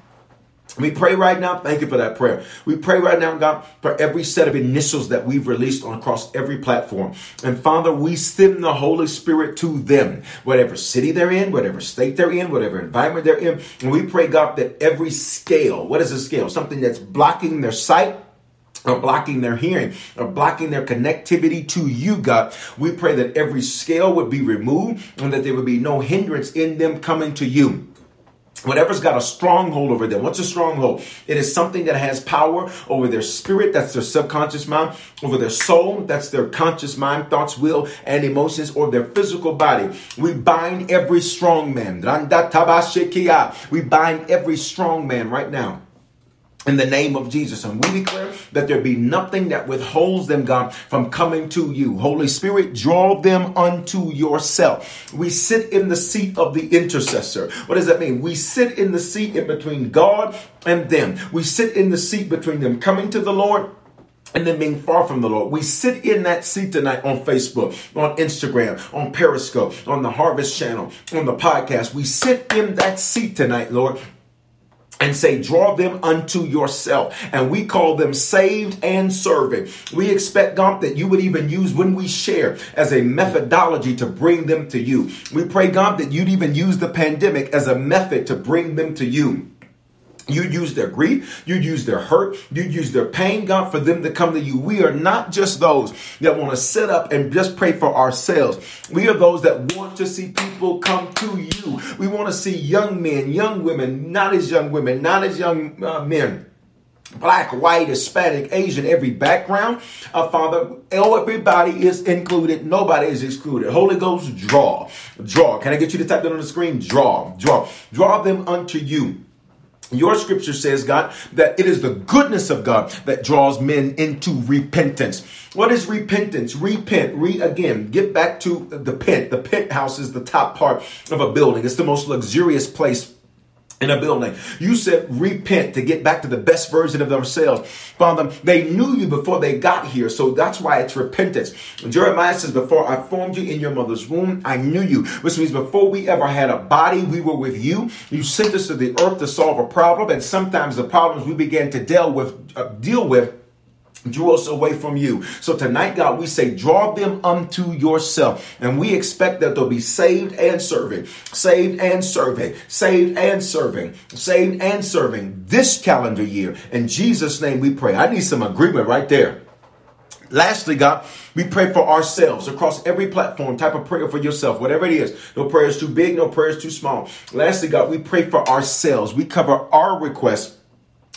We pray right now. Thank you for that prayer. We pray right now, God, for every set of initials that we've released on across every platform. And Father, we send the Holy Spirit to them, whatever city they're in, whatever state they're in, whatever environment they're in. And we pray, God, that every scale, what is a scale? Something that's blocking their sight or blocking their hearing or blocking their connectivity to you, God. We pray that every scale would be removed and that there would be no hindrance in them coming to you. Whatever's got a stronghold over them. What's a stronghold? It is something that has power over their spirit, that's their subconscious mind, over their soul, that's their conscious mind, thoughts, will, and emotions, or their physical body. We bind every strong man. We bind every strong man right now in the name of Jesus. And we declare that there be nothing that withholds them, God, from coming to you. Holy Spirit, draw them unto yourself. We sit in the seat of the intercessor. What does that mean? We sit in the seat in between God and them. We sit in the seat between them coming to the Lord and then being far from the Lord. We sit in that seat tonight on Facebook, on Instagram, on Periscope, on the Harvest Channel, on the podcast. We sit in that seat tonight, Lord, and say, draw them unto yourself. And we call them saved and serving. We expect, God, that you would even use when we share as a methodology to bring them to you. We pray, God, that you'd even use the pandemic as a method to bring them to you. You'd use their grief. You'd use their hurt. You'd use their pain, God, for them to come to you. We are not just those that want to sit up and just pray for ourselves. We are those that want to see people come to you. We want to see young men, young women, not as young women, not as young uh, men black, white, Hispanic, Asian, every background. Uh, Father, everybody is included. Nobody is excluded. Holy Ghost, draw, draw. Can I get you to type that on the screen? Draw, draw, draw them unto you. Your scripture says, God, that it is the goodness of God that draws men into repentance. What is repentance? Repent, re again, get back to the pent. The penthouse is the top part of a building. It's the most luxurious place in a building. You said repent to get back to the best version of themselves. Father, they knew you before they got here, so that's why it's repentance. Jeremiah says, Before I formed you in your mother's womb, I knew you, which means before we ever had a body, we were with you. You sent us to the earth to solve a problem, and sometimes the problems we began to deal with, uh, deal with drew us away from you. So tonight, God, we say, draw them unto yourself. And we expect that they'll be saved and serving, saved and serving, saved and serving, saved and serving this calendar year. In Jesus' name we pray. I need some agreement right there. Lastly, God, we pray for ourselves across every platform. Type of prayer for yourself, whatever it is. No prayer is too big, no prayer is too small. Lastly, God, we pray for ourselves. We cover our requests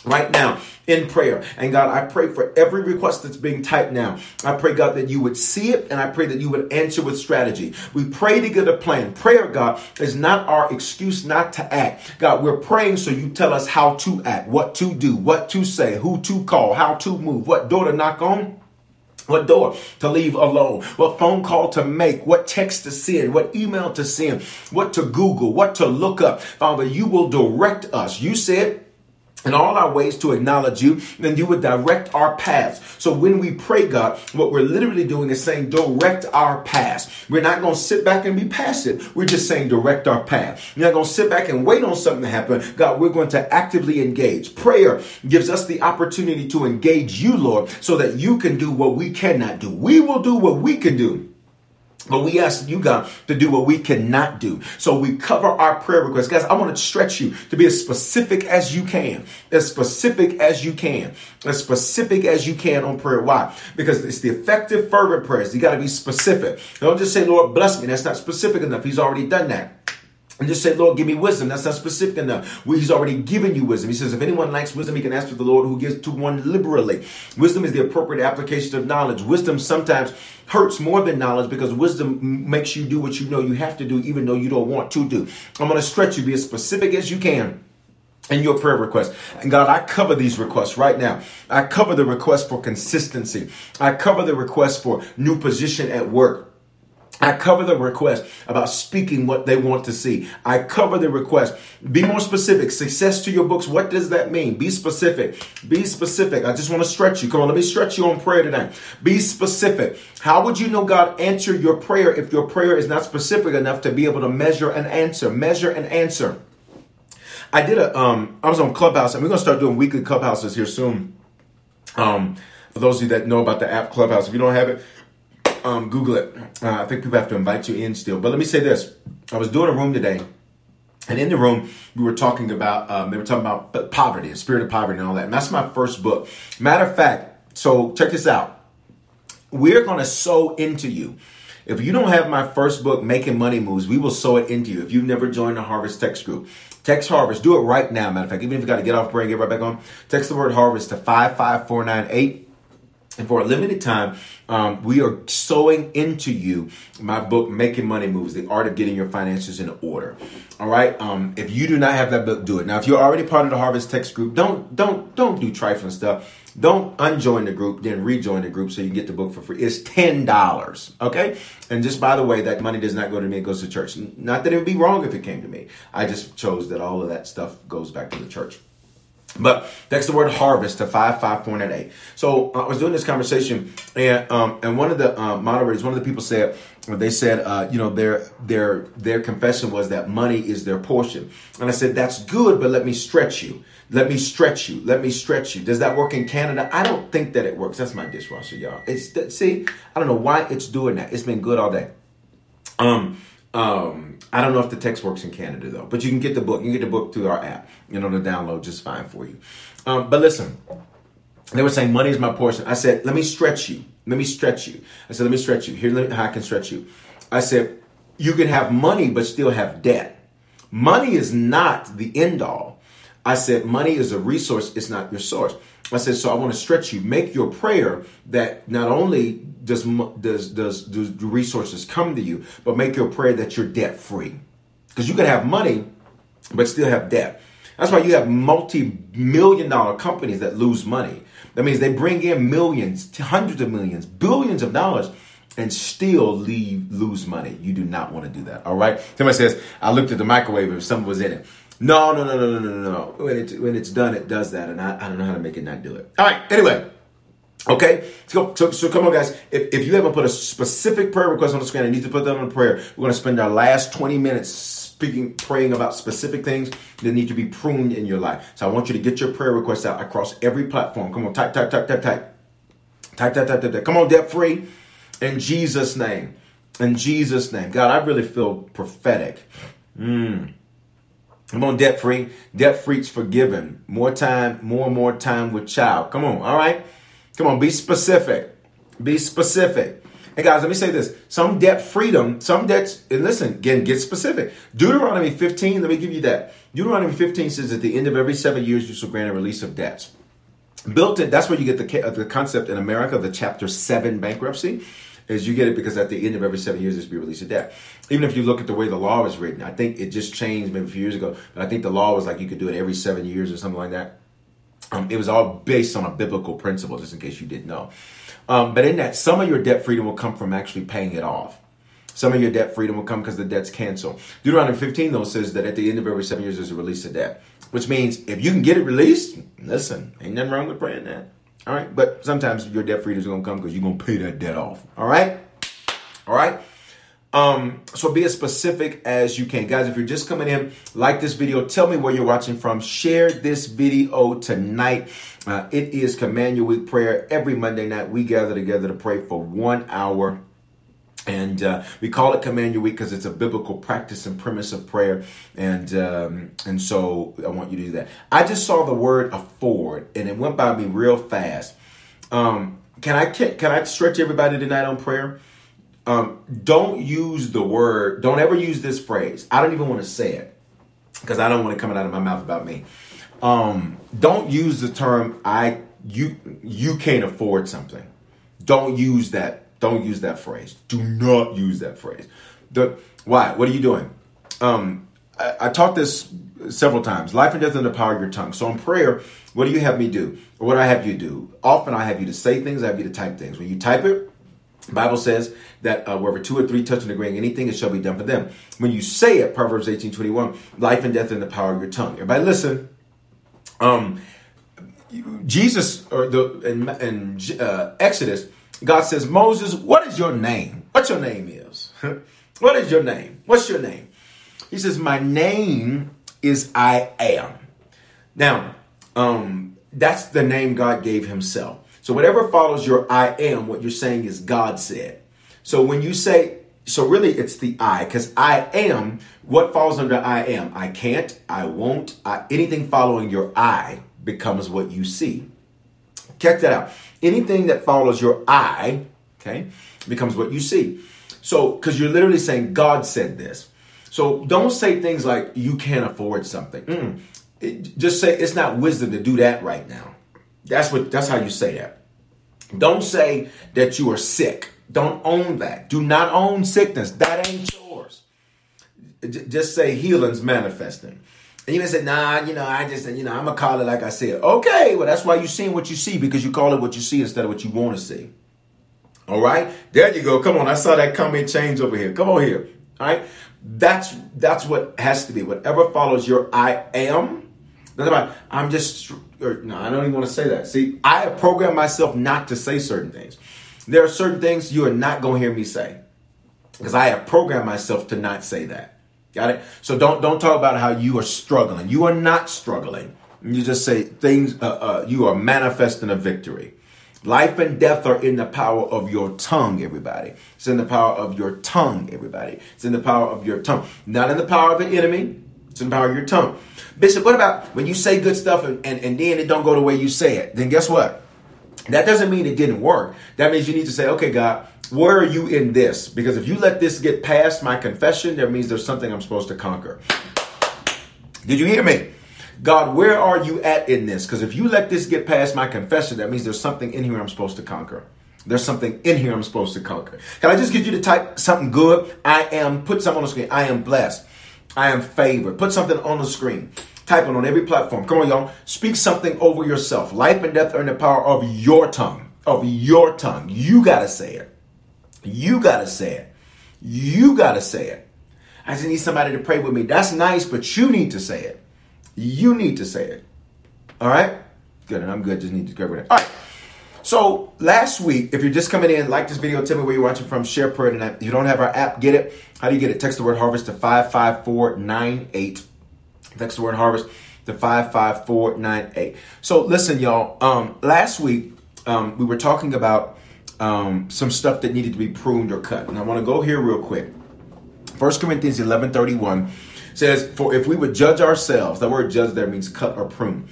right now in prayer. And God, I pray for every request that's being typed now. I pray, God, that you would see it and I pray that you would answer with strategy. We pray to get a plan. Prayer, God, is not our excuse not to act. God, we're praying so you tell us how to act, what to do, what to say, who to call, how to move, what door to knock on what door to leave alone, what phone call to make, what text to send, what email to send, what to Google, what to look up. Father, you will direct us. You said, in all our ways to acknowledge you, then you would direct our paths. So when we pray, God, what we're literally doing is saying, direct our paths. We're not going to sit back and be passive. We're just saying, direct our path. We're not going to sit back and wait on something to happen. God, we're going to actively engage. Prayer gives us the opportunity to engage you, Lord, so that you can do what we cannot do. We will do what we can do. But we ask you, God, to do what we cannot do. So we cover our prayer requests. Guys, I want to stretch you to be as specific as you can. As specific as you can. As specific as you can on prayer. Why? Because it's the effective, fervent prayers. You got to be specific. Don't just say, Lord, bless me. That's not specific enough. He's already done that. And just say, Lord, give me wisdom. That's not specific enough. Well, he's already given you wisdom. He says, if anyone lacks wisdom, he can ask for the Lord who gives to one liberally. Wisdom is the appropriate application of knowledge. Wisdom sometimes hurts more than knowledge because wisdom makes you do what you know you have to do, even though you don't want to do. I'm going to stretch you, be as specific as you can in your prayer request. And God, I cover these requests right now. I cover the request for consistency. I cover the request for new position at work. I cover the request about speaking what they want to see. I cover the request. Be more specific. Success to your books. What does that mean? Be specific. Be specific. I just want to stretch you. Come on, let me stretch you on prayer today. Be specific. How would you know God answered your prayer if your prayer is not specific enough to be able to measure and answer? Measure and answer. I did a um I was on Clubhouse and we're gonna start doing weekly clubhouses here soon. Um for those of you that know about the app Clubhouse, if you don't have it, um, Google it. Uh, I think people have to invite you in still. But let me say this: I was doing a room today, and in the room we were talking about um, they were talking about poverty and spirit of poverty and all that. And that's my first book. Matter of fact, so check this out. We're going to sow into you. If you don't have my first book, Making Money Moves, we will sow it into you. If you've never joined the Harvest Text Group, text Harvest. Do it right now. Matter of fact, even if you got to get off break, get right back on. Text the word Harvest to five five four nine eight. And for a limited time, um, we are sewing into you my book, Making Money Moves, The Art of Getting Your Finances in Order. All right. Um, if you do not have that book, do it. Now, if you're already part of the Harvest Text group, don't don't don't do trifling stuff. Don't unjoin the group, then rejoin the group so you can get the book for free. It's ten dollars. Okay. And just by the way, that money does not go to me; it goes to church. Not that it would be wrong if it came to me. I just chose that all of that stuff goes back to the church. But that's the word harvest to 55498. So uh, I was doing this conversation, and um, and one of the uh, moderators, one of the people said, they said, uh, you know, their their their confession was that money is their portion. And I said, that's good, but let me stretch you. Let me stretch you. Let me stretch you. Does that work in Canada? I don't think that it works. That's my dishwasher, y'all. It's see, I don't know why it's doing that. It's been good all day. Um, um, I don't know if the text works in Canada though, but you can get the book. You can get the book through our app. You know, the download just fine for you. Um, but listen, they were saying money is my portion. I said, let me stretch you. Let me stretch you. I said, let me stretch you. Here, how I can stretch you. I said, you can have money but still have debt. Money is not the end all. I said, money is a resource. It's not your source. I said, so I want to stretch you. Make your prayer that not only does does does, the resources come to you, but make your prayer that you're debt free. Because you can have money, but still have debt. That's why you have multi-million dollar companies that lose money. That means they bring in millions, hundreds of millions, billions of dollars, and still leave lose money. You do not want to do that. All right. Somebody says, I looked at the microwave if something was in it. No, no, no, no, no, no, no. When it's when it's done, it does that, and I, I don't know how to make it not do it. All right. Anyway. Okay, so, so, so come on, guys. If, if you haven't put a specific prayer request on the screen, I need to put that on prayer. We're going to spend our last 20 minutes speaking, praying about specific things that need to be pruned in your life. So I want you to get your prayer requests out across every platform. Come on, type, type, type, type, type. Type, type, type, type, type. Come on, debt free. In Jesus' name. In Jesus' name. God, I really feel prophetic. Mm. Come on, debt free. Debt free's forgiven. More time, more and more time with child. Come on, all right? Come on, be specific. Be specific. Hey guys, let me say this. Some debt freedom, some debts, and listen, again, get specific. Deuteronomy 15, let me give you that. Deuteronomy 15 says at the end of every seven years, you shall grant a release of debts. Built in, that's where you get the, uh, the concept in America, the chapter 7 bankruptcy is you get it because at the end of every seven years, there's be release of debt. Even if you look at the way the law was written, I think it just changed maybe a few years ago, but I think the law was like you could do it every seven years or something like that. Um, it was all based on a biblical principle, just in case you didn't know. Um, but in that, some of your debt freedom will come from actually paying it off. Some of your debt freedom will come because the debt's canceled. Deuteronomy 15, though, says that at the end of every seven years, there's a release of debt, which means if you can get it released, listen, ain't nothing wrong with praying that. All right. But sometimes your debt freedom is going to come because you're going to pay that debt off. All right. Um, so be as specific as you can. Guys, if you're just coming in, like this video, tell me where you're watching from. Share this video tonight. Uh, it is Command Your Week prayer. Every Monday night, we gather together to pray for one hour. And uh, we call it Command Your Week because it's a biblical practice and premise of prayer. And um, and so I want you to do that. I just saw the word afford, and it went by me real fast. Um, can I can I stretch everybody tonight on prayer? Um, don't use the word. Don't ever use this phrase. I don't even want to say it because I don't want it coming out of my mouth about me. Um, don't use the term I you you can't afford something. Don't use that don't use that phrase. Do not use that phrase. The why? What are you doing? Um, I, I taught this several times. Life and death in the power of your tongue. So in prayer, what do you have me do? Or what I have you do? Often I have you to say things. I have you to type things. When you type it, Bible says that uh, wherever two or three touch and agree anything, it shall be done for them. When you say it, Proverbs eighteen twenty one, life and death in the power of your tongue. Everybody, listen. Um, Jesus or the in, in uh, Exodus God says, Moses, what is your name? What your name is? what is your name? What's your name? He says, My name is I am. Now, um, that's the name God gave himself. So whatever follows your I am, what you're saying is God said. So when you say, so really it's the I, because I am, what falls under I am? I can't, I won't, I, anything following your I becomes what you see. Check that out. Anything that follows your I, okay, becomes what you see. So, because you're literally saying God said this. So don't say things like you can't afford something. Mm. It, just say it's not wisdom to do that right now. That's what. That's how you say that. Don't say that you are sick. Don't own that. Do not own sickness. That ain't yours. Just say healing's manifesting. And you may say, nah, you know, I just, you know, I'm going to call it like I said. Okay, well, that's why you're seeing what you see because you call it what you see instead of what you want to see. All right, there you go. Come on, I saw that comment change over here. Come on here. All right, that's that's what has to be. Whatever follows your I am. I'm just. Or, no, I don't even want to say that. See, I have programmed myself not to say certain things. There are certain things you are not going to hear me say because I have programmed myself to not say that. Got it? So don't don't talk about how you are struggling. You are not struggling. You just say things. Uh, uh, you are manifesting a victory. Life and death are in the power of your tongue, everybody. It's in the power of your tongue, everybody. It's in the power of your tongue. Not in the power of the enemy. It's in the power of your tongue. Bishop, what about when you say good stuff and, and, and then it don't go the way you say it? Then guess what? That doesn't mean it didn't work. That means you need to say, okay, God, where are you in this? Because if you let this get past my confession, that means there's something I'm supposed to conquer. Did you hear me? God, where are you at in this? Because if you let this get past my confession, that means there's something in here I'm supposed to conquer. There's something in here I'm supposed to conquer. Can I just get you to type something good? I am, put something on the screen. I am blessed. I am favored. Put something on the screen. Type it on every platform. Come on, y'all. Speak something over yourself. Life and death are in the power of your tongue. Of your tongue. You got to say it. You got to say it. You got to say it. I just need somebody to pray with me. That's nice, but you need to say it. You need to say it. All right? Good. And I'm good. Just need to cover it. All right. So last week, if you're just coming in, like this video, tell me where you're watching from, share prayer tonight. If you don't have our app, get it. How do you get it? Text the word harvest to 55498. Text the word harvest to 55498. So listen, y'all. Um, last week, um, we were talking about um, some stuff that needed to be pruned or cut. And I want to go here real quick. 1 Corinthians 11 31 says, For if we would judge ourselves, that word judge there means cut or prune.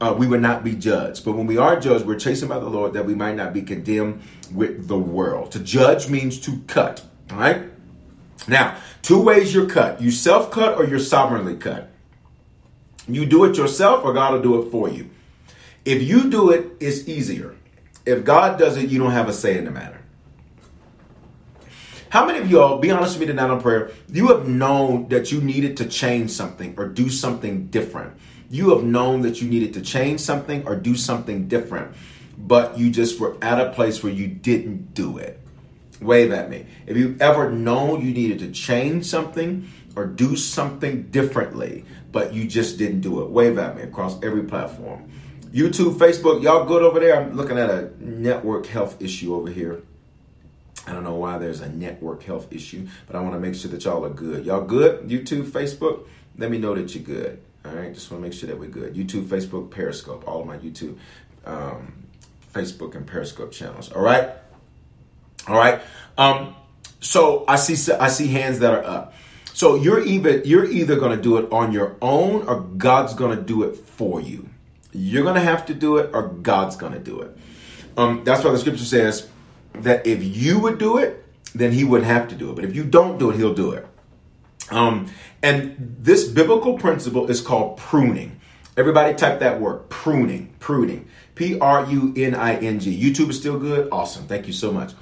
uh, we would not be judged. But when we are judged, we're chastened by the Lord that we might not be condemned with the world. To judge means to cut. All right. Now, two ways you're cut: you self cut or you're sovereignly cut. You do it yourself, or God will do it for you. If you do it, it's easier. If God does it, you don't have a say in the matter. How many of y'all, be honest with me tonight on prayer, you have known that you needed to change something or do something different? You have known that you needed to change something or do something different, but you just were at a place where you didn't do it. Wave at me. If you've ever known you needed to change something or do something differently, but you just didn't do it, wave at me across every platform. YouTube, Facebook, y'all good over there? I'm looking at a network health issue over here. I don't know why there's a network health issue, but I want to make sure that y'all are good. Y'all good? YouTube, Facebook? Let me know that you're good. All right, just want to make sure that we're good. YouTube, Facebook, Periscope, all of my YouTube, um, Facebook, and Periscope channels. All right, all right. Um, so I see I see hands that are up. So you're either you're either going to do it on your own or God's going to do it for you. You're going to have to do it or God's going to do it. Um, that's why the scripture says that if you would do it, then He wouldn't have to do it. But if you don't do it, He'll do it. Um, and this biblical principle is called pruning. Everybody type that word pruning, pruning. P R U N I N G. YouTube is still good? Awesome. Thank you so much.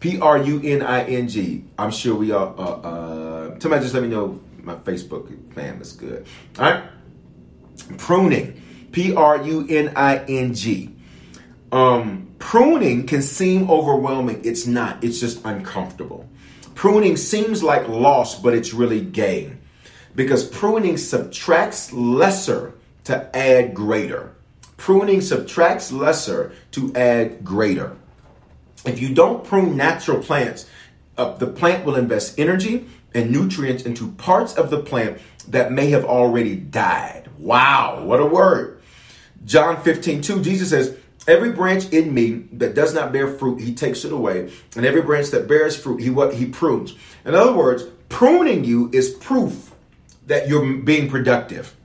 P R U N I N G. I'm sure we all, uh, uh, somebody just let me know my Facebook fam is good. All right. Pruning. P R U N I N G. Um, pruning can seem overwhelming. It's not, it's just uncomfortable. Pruning seems like loss, but it's really gain because pruning subtracts lesser to add greater. Pruning subtracts lesser to add greater. If you don't prune natural plants, uh, the plant will invest energy and nutrients into parts of the plant that may have already died. Wow, what a word. John 15, 2, Jesus says, Every branch in me that does not bear fruit, he takes it away. And every branch that bears fruit, he what he prunes. In other words, pruning you is proof that you're being productive.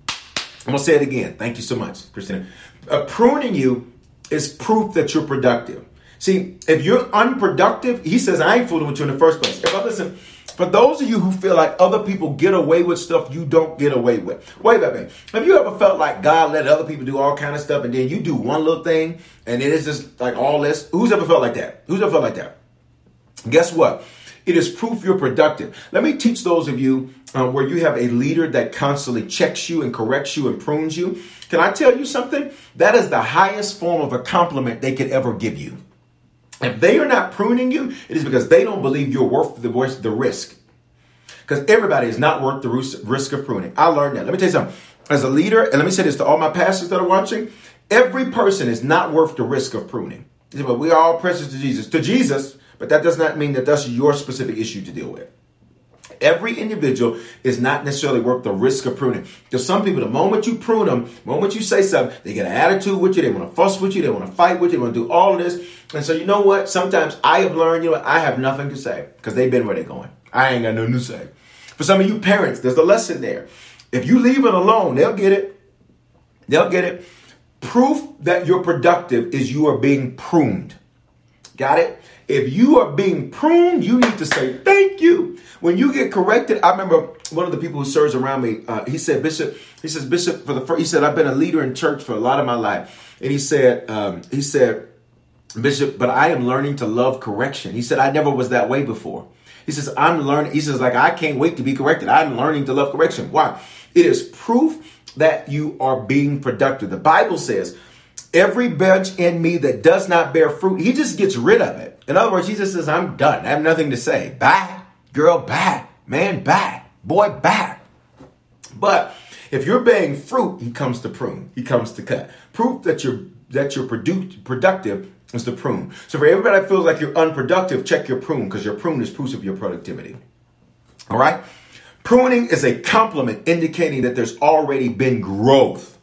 I'm gonna say it again. Thank you so much, Christina. Uh, pruning you is proof that you're productive. See, if you're unproductive, he says, I ain't fooling with you in the first place. I listen, for those of you who feel like other people get away with stuff you don't get away with. Wait a minute. Have you ever felt like God let other people do all kind of stuff and then you do one little thing and it is just like all this? Who's ever felt like that? Who's ever felt like that? Guess what? It is proof you're productive. Let me teach those of you uh, where you have a leader that constantly checks you and corrects you and prunes you. Can I tell you something? That is the highest form of a compliment they could ever give you. If they are not pruning you, it is because they don't believe you're worth the, the risk. Because everybody is not worth the risk of pruning. I learned that. Let me tell you something. As a leader, and let me say this to all my pastors that are watching, every person is not worth the risk of pruning. But we are all precious to Jesus. To Jesus, but that does not mean that that's your specific issue to deal with. Every individual is not necessarily worth the risk of pruning. Because some people, the moment you prune them, the moment you say something, they get an attitude with you, they want to fuss with you, they want to fight with you, they want to do all of this. And so, you know what? Sometimes I have learned, you know, I have nothing to say because they've been where they're going. I ain't got nothing to say. For some of you parents, there's a lesson there. If you leave it alone, they'll get it. They'll get it. Proof that you're productive is you are being pruned. Got it? If you are being pruned, you need to say thank you. When you get corrected, I remember one of the people who serves around me. Uh, he said, Bishop. He says, Bishop. For the first, he said, I've been a leader in church for a lot of my life, and he said, um, he said, Bishop, but I am learning to love correction. He said, I never was that way before. He says, I'm learning. He says, like, I can't wait to be corrected. I'm learning to love correction. Why? It is proof that you are being productive. The Bible says, every bunch in me that does not bear fruit, he just gets rid of it. In other words, he just says, I'm done. I have nothing to say. Bye. Girl, bye. Man, bye. Boy, bye. But if you're bearing fruit, he comes to prune. He comes to cut. Proof that you're that you're produ- productive is the prune. So for everybody that feels like you're unproductive, check your prune because your prune is proof of your productivity. All right? Pruning is a compliment indicating that there's already been growth.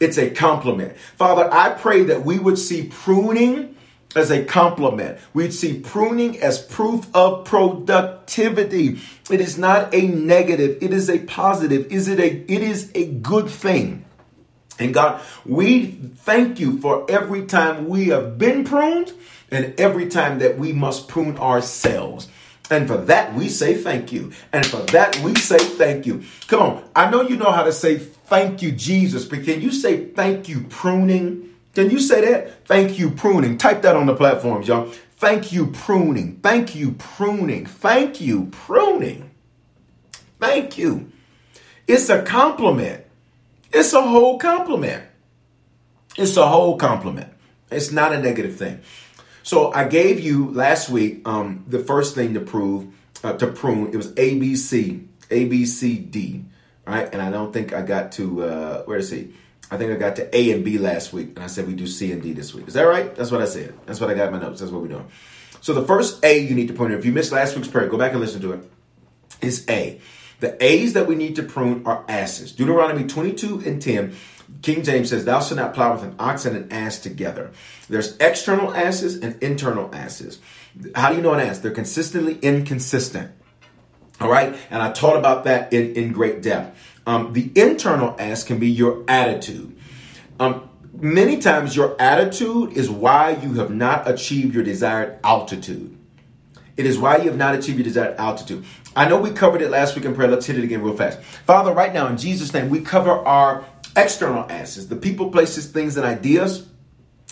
It's a compliment. Father, I pray that we would see pruning as a compliment. We'd see pruning as proof of productivity. It is not a negative, it is a positive. Is it a it is a good thing. And God, we thank you for every time we have been pruned and every time that we must prune ourselves. And for that, we say thank you. And for that, we say thank you. Come on. I know you know how to say thank you, Jesus, but can you say thank you, pruning? Can you say that? Thank you, pruning. Type that on the platforms, y'all. Thank you, pruning. Thank you, pruning. Thank you, pruning. Thank you. It's a compliment. It's a whole compliment. It's a whole compliment. It's not a negative thing. So I gave you last week um, the first thing to prove uh, to prune. It was A B C A B C D, right? And I don't think I got to uh, where is he? I think I got to A and B last week, and I said we do C and D this week. Is that right? That's what I said. That's what I got in my notes. That's what we're doing. So the first A you need to prune. If you missed last week's prayer, go back and listen to it. Is A. The A's that we need to prune are asses. Deuteronomy 22 and 10 King James says, Thou shalt not plow with an ox and an ass together. There's external asses and internal asses. How do you know an ass? They're consistently inconsistent. All right. And I taught about that in, in great depth. Um, the internal ass can be your attitude. Um, many times, your attitude is why you have not achieved your desired altitude. It is why you have not achieved your desired altitude. I know we covered it last week in prayer. Let's hit it again real fast. Father, right now, in Jesus' name, we cover our external asses, the people, places, things, and ideas.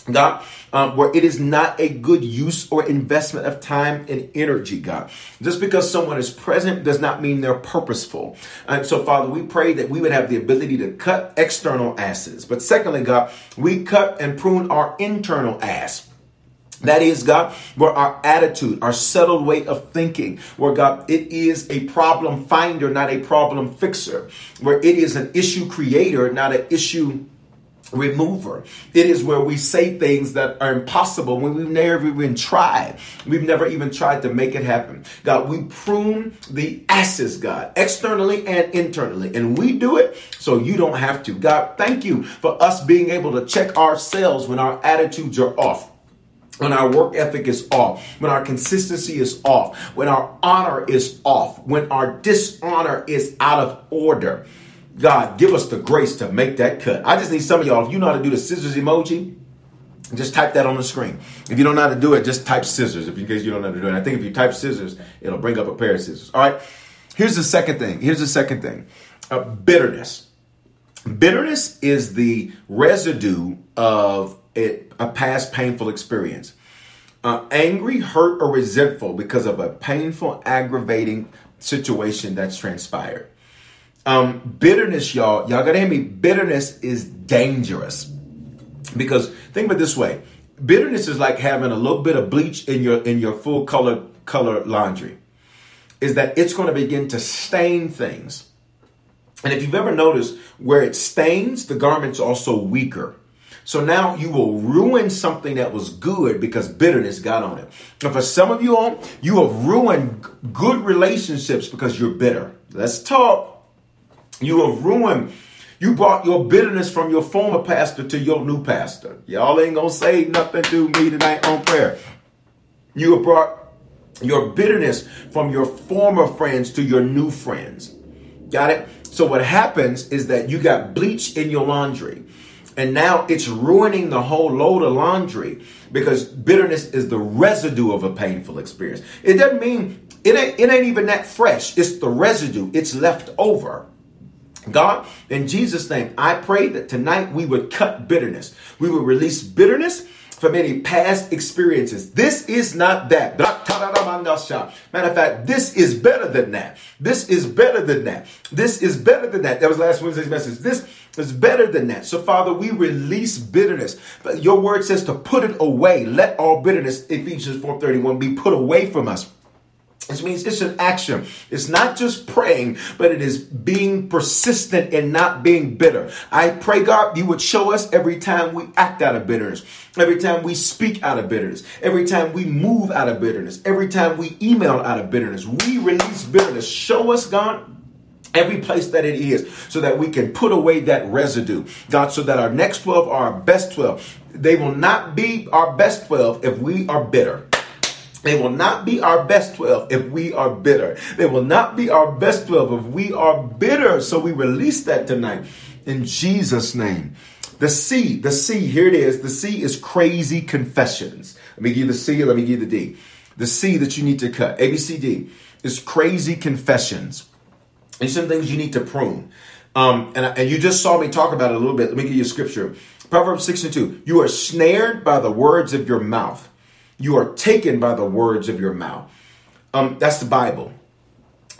God, um, where it is not a good use or investment of time and energy, God. Just because someone is present does not mean they're purposeful. And so, Father, we pray that we would have the ability to cut external asses. But secondly, God, we cut and prune our internal ass. That is, God, where our attitude, our settled way of thinking, where God, it is a problem finder, not a problem fixer, where it is an issue creator, not an issue remover. It is where we say things that are impossible when we've never even tried. We've never even tried to make it happen. God, we prune the asses, God, externally and internally. And we do it so you don't have to. God, thank you for us being able to check ourselves when our attitudes are off when our work ethic is off, when our consistency is off, when our honor is off, when our dishonor is out of order. God, give us the grace to make that cut. I just need some of y'all, if you know how to do the scissors emoji, just type that on the screen. If you don't know how to do it, just type scissors, if in case you don't know how to do it. I think if you type scissors, it'll bring up a pair of scissors. All right. Here's the second thing. Here's the second thing. Uh, bitterness. Bitterness is the residue of it, a past painful experience. Uh, angry, hurt, or resentful because of a painful, aggravating situation that's transpired. Um, bitterness, y'all, y'all gotta hear me. Bitterness is dangerous because think it this way: bitterness is like having a little bit of bleach in your in your full color color laundry. Is that it's going to begin to stain things, and if you've ever noticed where it stains, the garment's also weaker. So now you will ruin something that was good because bitterness got on it. And for some of you all, you have ruined good relationships because you're bitter. Let's talk. You have ruined you brought your bitterness from your former pastor to your new pastor. Y'all ain't gonna say nothing to me tonight on prayer. You have brought your bitterness from your former friends to your new friends. Got it? So what happens is that you got bleach in your laundry. And now it's ruining the whole load of laundry because bitterness is the residue of a painful experience. It doesn't mean it ain't, it ain't even that fresh. It's the residue. It's left over. God, in Jesus' name, I pray that tonight we would cut bitterness. We would release bitterness from any past experiences. This is not that. Matter of fact, this is better than that. This is better than that. This is better than that. That was last Wednesday's message. This is better than that. So, Father, we release bitterness. Your word says to put it away. Let all bitterness, Ephesians 4:31, be put away from us. This means it's an action. It's not just praying, but it is being persistent and not being bitter. I pray, God, you would show us every time we act out of bitterness, every time we speak out of bitterness, every time we move out of bitterness, every time we email out of bitterness. We release bitterness. Show us, God, every place that it is so that we can put away that residue god so that our next 12 are our best 12 they will not be our best 12 if we are bitter they will not be our best 12 if we are bitter. They will not be our best 12 if we are bitter. So we release that tonight in Jesus' name. The C, the C, here it is. The C is crazy confessions. Let me give you the C, let me give you the D. The C that you need to cut, A, B, C, D, is crazy confessions. And some things you need to prune. Um, and, and you just saw me talk about it a little bit. Let me give you a scripture. Proverbs 6 and 2. You are snared by the words of your mouth. You are taken by the words of your mouth. Um, that's the Bible.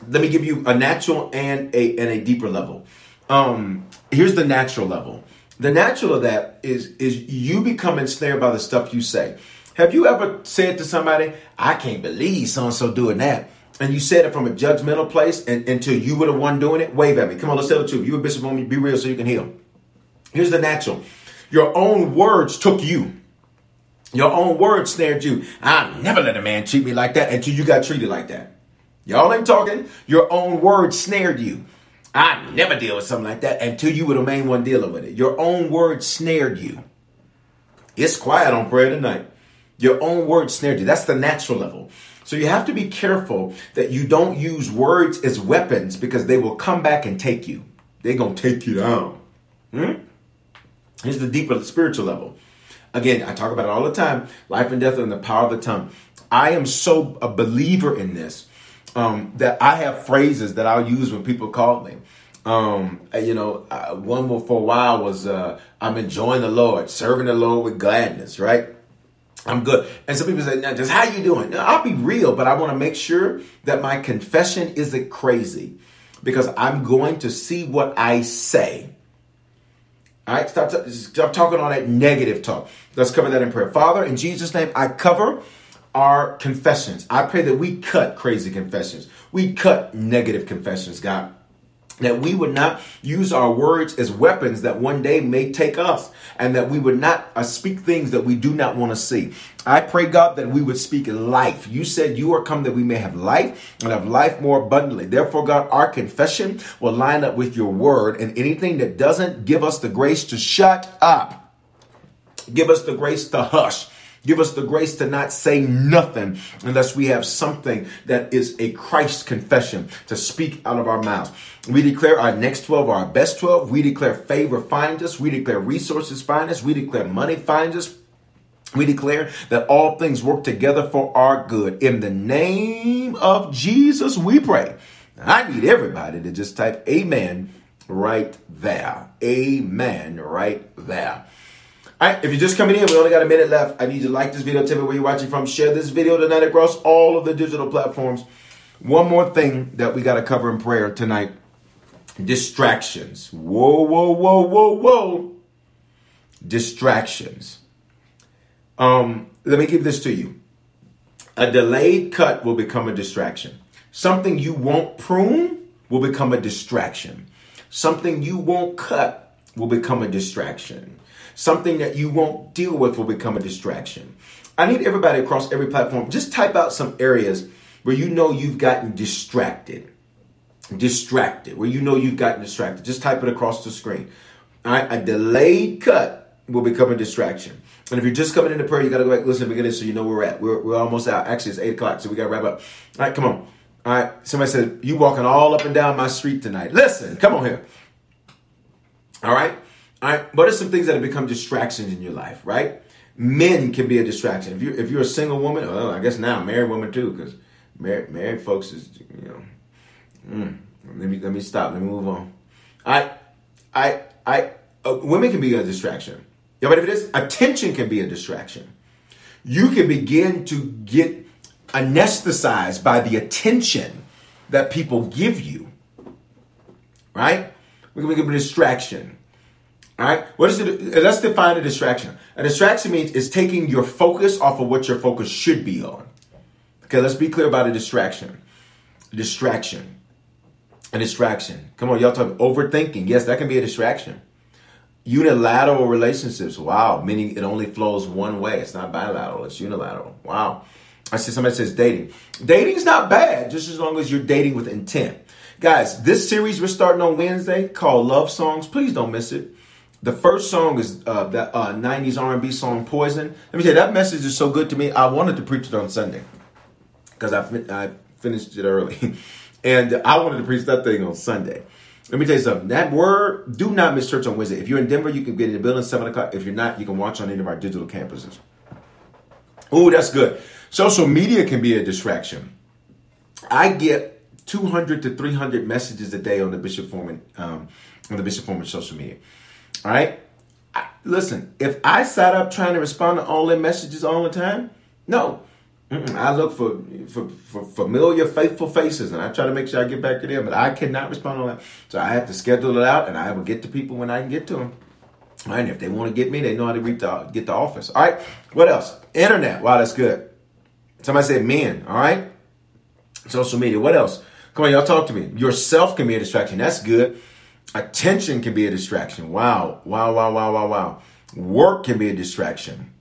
Let me give you a natural and a and a deeper level. Um, here's the natural level. The natural of that is is you become ensnared by the stuff you say. Have you ever said to somebody, "I can't believe so and so doing that," and you said it from a judgmental place, and until you were the one doing it? Wave at me. Come on, let's tell the truth. You a bishop on me. Be real so you can heal. Here's the natural. Your own words took you. Your own words snared you. I never let a man treat me like that until you got treated like that. Y'all ain't talking. Your own words snared you. I never deal with something like that until you were the main one dealing with it. Your own words snared you. It's quiet on prayer tonight. Your own words snared you. That's the natural level. So you have to be careful that you don't use words as weapons because they will come back and take you. They're going to take you down. Hmm? Here's the deeper spiritual level. Again, I talk about it all the time life and death and the power of the tongue. I am so a believer in this um, that I have phrases that I'll use when people call me. Um, you know, uh, one for a while was uh, I'm enjoying the Lord, serving the Lord with gladness, right? I'm good. And some people say, now, just how you doing? Now, I'll be real, but I want to make sure that my confession isn't crazy because I'm going to see what I say. All right, stop, stop talking all that negative talk. Let's cover that in prayer. Father, in Jesus' name, I cover our confessions. I pray that we cut crazy confessions. We cut negative confessions, God that we would not use our words as weapons that one day may take us and that we would not uh, speak things that we do not want to see. I pray, God, that we would speak in life. You said you are come that we may have life and have life more abundantly. Therefore, God, our confession will line up with your word and anything that doesn't give us the grace to shut up, give us the grace to hush Give us the grace to not say nothing unless we have something that is a Christ confession to speak out of our mouths. We declare our next 12 our best 12. We declare favor finds us. We declare resources find us. We declare money finds us. We declare that all things work together for our good. In the name of Jesus, we pray. I need everybody to just type amen right there. Amen right there. Right, if you're just coming in, we only got a minute left. I need you to like this video, tell me where you're watching from, share this video tonight across all of the digital platforms. One more thing that we got to cover in prayer tonight distractions. Whoa, whoa, whoa, whoa, whoa. Distractions. Um, let me give this to you. A delayed cut will become a distraction. Something you won't prune will become a distraction. Something you won't cut will become a distraction. Something that you won't deal with will become a distraction. I need everybody across every platform, just type out some areas where you know you've gotten distracted. Distracted, where you know you've gotten distracted. Just type it across the screen. All right, a delayed cut will become a distraction. And if you're just coming into prayer, you got to go back, listen, to get this so you know where we're at. We're, we're almost out. Actually, it's 8 o'clock, so we got to wrap up. All right, come on. All right, somebody said, You walking all up and down my street tonight. Listen, come on here. All right, what are some things that have become distractions in your life, right? Men can be a distraction. If you if you're a single woman, well, I guess now married woman too, because married married folks is you know. Mm, let me let me stop. Let me move on. I I I uh, women can be a distraction. You ready for it is? Attention can be a distraction. You can begin to get anesthetized by the attention that people give you. Right? We can become a distraction. All right. What is it? Uh, let's define a distraction. A distraction means is taking your focus off of what your focus should be on. Okay. Let's be clear about a distraction. Distraction. A distraction. Come on, y'all talk overthinking. Yes, that can be a distraction. Unilateral relationships. Wow. Meaning it only flows one way. It's not bilateral. It's unilateral. Wow. I see somebody says dating. Dating's not bad, just as long as you're dating with intent. Guys, this series we're starting on Wednesday called Love Songs. Please don't miss it. The first song is uh, that uh, 90s R&B song Poison. Let me tell you, that message is so good to me. I wanted to preach it on Sunday because I, I finished it early. and I wanted to preach that thing on Sunday. Let me tell you something. That word, do not miss church on Wednesday. If you're in Denver, you can get in the building 7 o'clock. If you're not, you can watch on any of our digital campuses. Oh, that's good. Social media can be a distraction. I get 200 to 300 messages a day on the Bishop Foreman, um, on the Bishop Foreman social media. All right? I, listen, if I sat up trying to respond to all their messages all the time, no. Mm-mm. I look for, for, for familiar, faithful faces, and I try to make sure I get back to them. But I cannot respond on that, so I have to schedule it out, and I will get to people when I can get to them. And if they want to get me, they know how to reach get the office. All right. What else? Internet. Wow, that's good. Somebody said men. All right. Social media. What else? Come on, y'all talk to me. Yourself can be a distraction. That's good. Attention can be a distraction. Wow. Wow, wow, wow, wow, wow. Work can be a distraction.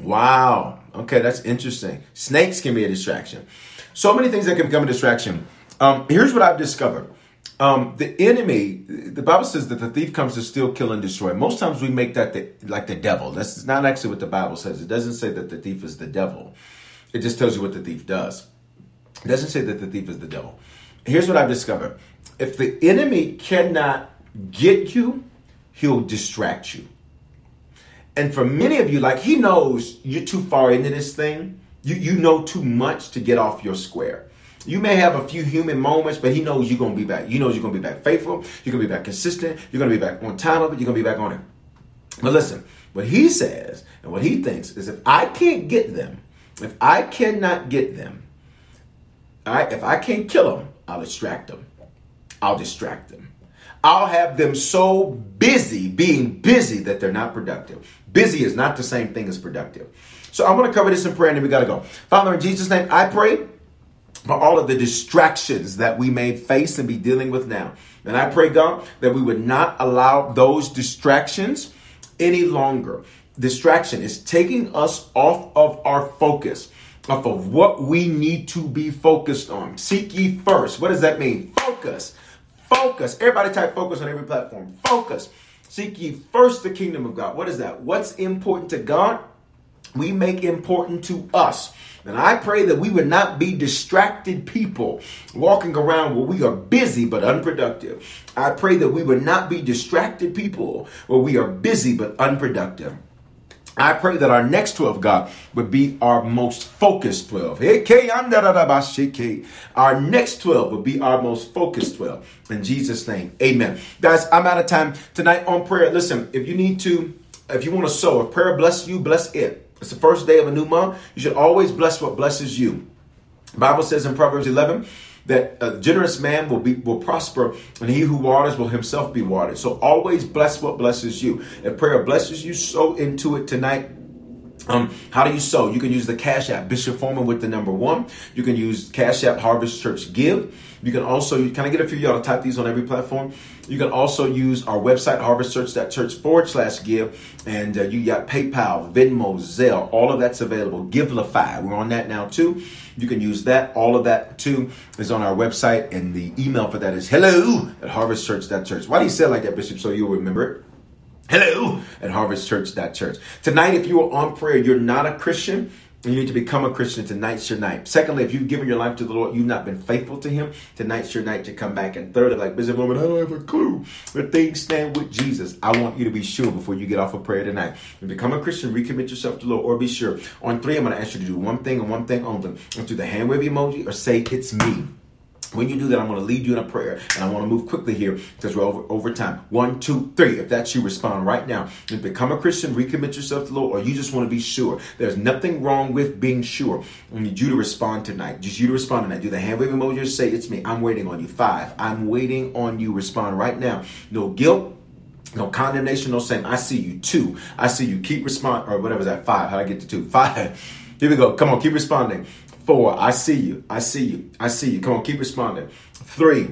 Wow. Okay, that's interesting. Snakes can be a distraction. So many things that can become a distraction. Um, here's what I've discovered. Um, the enemy, the Bible says that the thief comes to steal, kill, and destroy. Most times we make that the, like the devil. That's not actually what the Bible says. It doesn't say that the thief is the devil. It just tells you what the thief does. It doesn't say that the thief is the devil. Here's what I've discovered. If the enemy cannot get you, he'll distract you. And for many of you, like he knows you're too far into this thing. You, you know too much to get off your square. You may have a few human moments, but he knows you're gonna be back. You knows you're gonna be back faithful. You're gonna be back consistent. You're gonna be back on time of it. You're gonna be back on it. But listen, what he says and what he thinks is if I can't get them, if I cannot get them, all right, if I can't kill them, I'll distract them. I'll distract them. I'll have them so busy being busy that they're not productive. Busy is not the same thing as productive. So I'm going to cover this in prayer and then we got to go. Father, in Jesus' name, I pray for all of the distractions that we may face and be dealing with now. And I pray, God, that we would not allow those distractions any longer. Distraction is taking us off of our focus, off of what we need to be focused on. Seek ye first. What does that mean? Focus. Focus. Everybody type focus on every platform. Focus. Seek ye first the kingdom of God. What is that? What's important to God? We make important to us. And I pray that we would not be distracted people walking around where we are busy but unproductive. I pray that we would not be distracted people where we are busy but unproductive. I pray that our next 12, God, would be our most focused 12. Our next 12 would be our most focused 12. In Jesus' name, amen. Guys, I'm out of time tonight on prayer. Listen, if you need to, if you want to sow, if prayer bless you, bless it. It's the first day of a new month. You should always bless what blesses you. The Bible says in Proverbs 11 that a generous man will be will prosper, and he who waters will himself be watered. So always bless what blesses you. If prayer blesses you, sow into it tonight. Um, how do you sow? You can use the Cash App, Bishop Foreman with the number one. You can use Cash App Harvest Church Give. You can also, can I get a few y'all to type these on every platform? You can also use our website, harvestchurch.church forward slash give. And uh, you got PayPal, Venmo, Zelle, all of that's available. Givelify, we're on that now too. You can use that. All of that too is on our website. And the email for that is hello at harvestchurch.church. Why do you say it like that, Bishop? So you'll remember it. Hello at harvestchurch.church. Tonight, if you are on prayer, you're not a Christian, you need to become a Christian. Tonight's your night. Secondly, if you've given your life to the Lord, you've not been faithful to Him. Tonight's your night to come back. And thirdly, like Bishop Woman, I don't have a clue where things stand with Jesus. I want you to be sure before you get off of prayer tonight. Become a Christian, recommit yourself to the Lord, or be sure. On three, I'm going to ask you to do one thing and one thing only. Do the hand wave emoji or say, It's me. When you do that, I'm going to lead you in a prayer, and I want to move quickly here because we're over, over time. One, two, three. If that's you, respond right now. And become a Christian, recommit yourself to the Lord, or you just want to be sure. There's nothing wrong with being sure. I need you to respond tonight. Just you to respond tonight. Do the hand wave emoji. Say, "It's me." I'm waiting on you. Five. I'm waiting on you. Respond right now. No guilt. No condemnation, no shame. I see you. Two. I see you. Keep respond or whatever that. Five. How I get to two? Five. Here we go. Come on, keep responding. Four, I see you. I see you. I see you. Come on, keep responding. Three,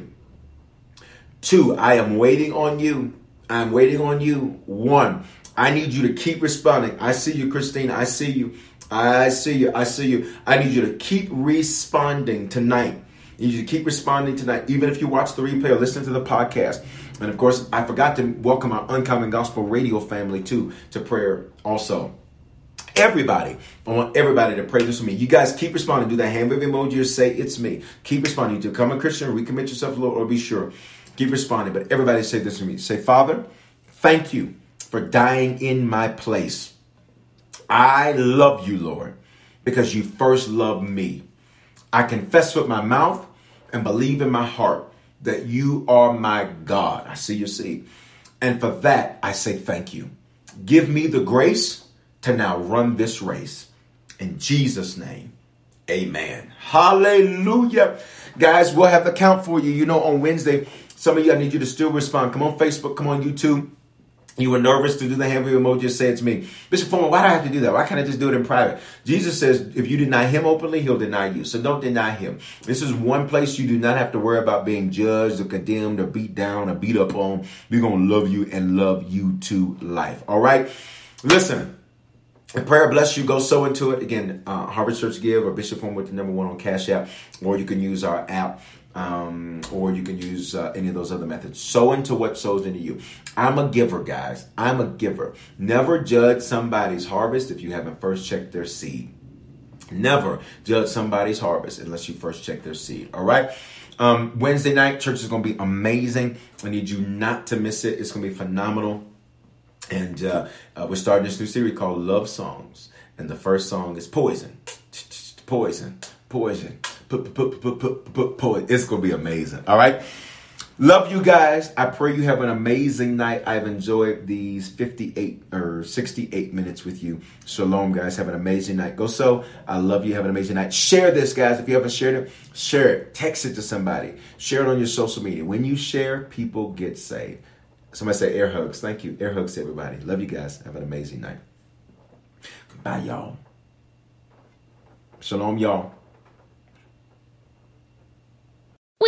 two, I am waiting on you. I'm waiting on you. One, I need you to keep responding. I see you, Christine. I see you. I see you. I see you. I need you to keep responding tonight. You to keep responding tonight, even if you watch the replay or listen to the podcast. And of course, I forgot to welcome our Uncommon Gospel Radio family too to prayer also everybody. I want everybody to pray this with me. You guys keep responding. Do that hand wave emoji or say it's me. Keep responding. To become a Christian, recommit yourself to the Lord, or be sure. Keep responding. But everybody say this to me. Say, Father, thank you for dying in my place. I love you, Lord, because you first loved me. I confess with my mouth and believe in my heart that you are my God. I see your seed. And for that, I say thank you. Give me the grace to now run this race. In Jesus' name, amen. Hallelujah. Guys, we'll have the count for you. You know, on Wednesday, some of you, I need you to still respond. Come on Facebook, come on YouTube. You were nervous to do the hand wave emoji. Say it to me, Bishop Foreman. Why do I have to do that? Why can't I just do it in private? Jesus says, if you deny him openly, he'll deny you. So don't deny him. This is one place you do not have to worry about being judged or condemned or beat down or beat up on. We're gonna love you and love you to life. All right. Listen. A prayer bless you. Go sow into it. Again, uh, Harvest Church Give or Bishop Foreman with the number one on Cash App, or you can use our app um, or you can use uh, any of those other methods. Sow into what sows into you. I'm a giver, guys. I'm a giver. Never judge somebody's harvest if you haven't first checked their seed. Never judge somebody's harvest unless you first check their seed. All right. Um, Wednesday night, church is going to be amazing. I need you not to miss it. It's going to be phenomenal. And uh, uh, we're starting this new series called Love Songs. And the first song is Poison. Poison. Poison poet. It's gonna be amazing. All right. Love you guys. I pray you have an amazing night. I've enjoyed these 58 or 68 minutes with you. Shalom, guys. Have an amazing night. Go sow. I love you. Have an amazing night. Share this, guys. If you haven't shared it, share it. Text it to somebody. Share it on your social media. When you share, people get saved. Somebody say air hugs. Thank you. Air hugs to everybody. Love you guys. Have an amazing night. Goodbye, y'all. Shalom, y'all. We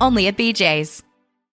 only at BJ's.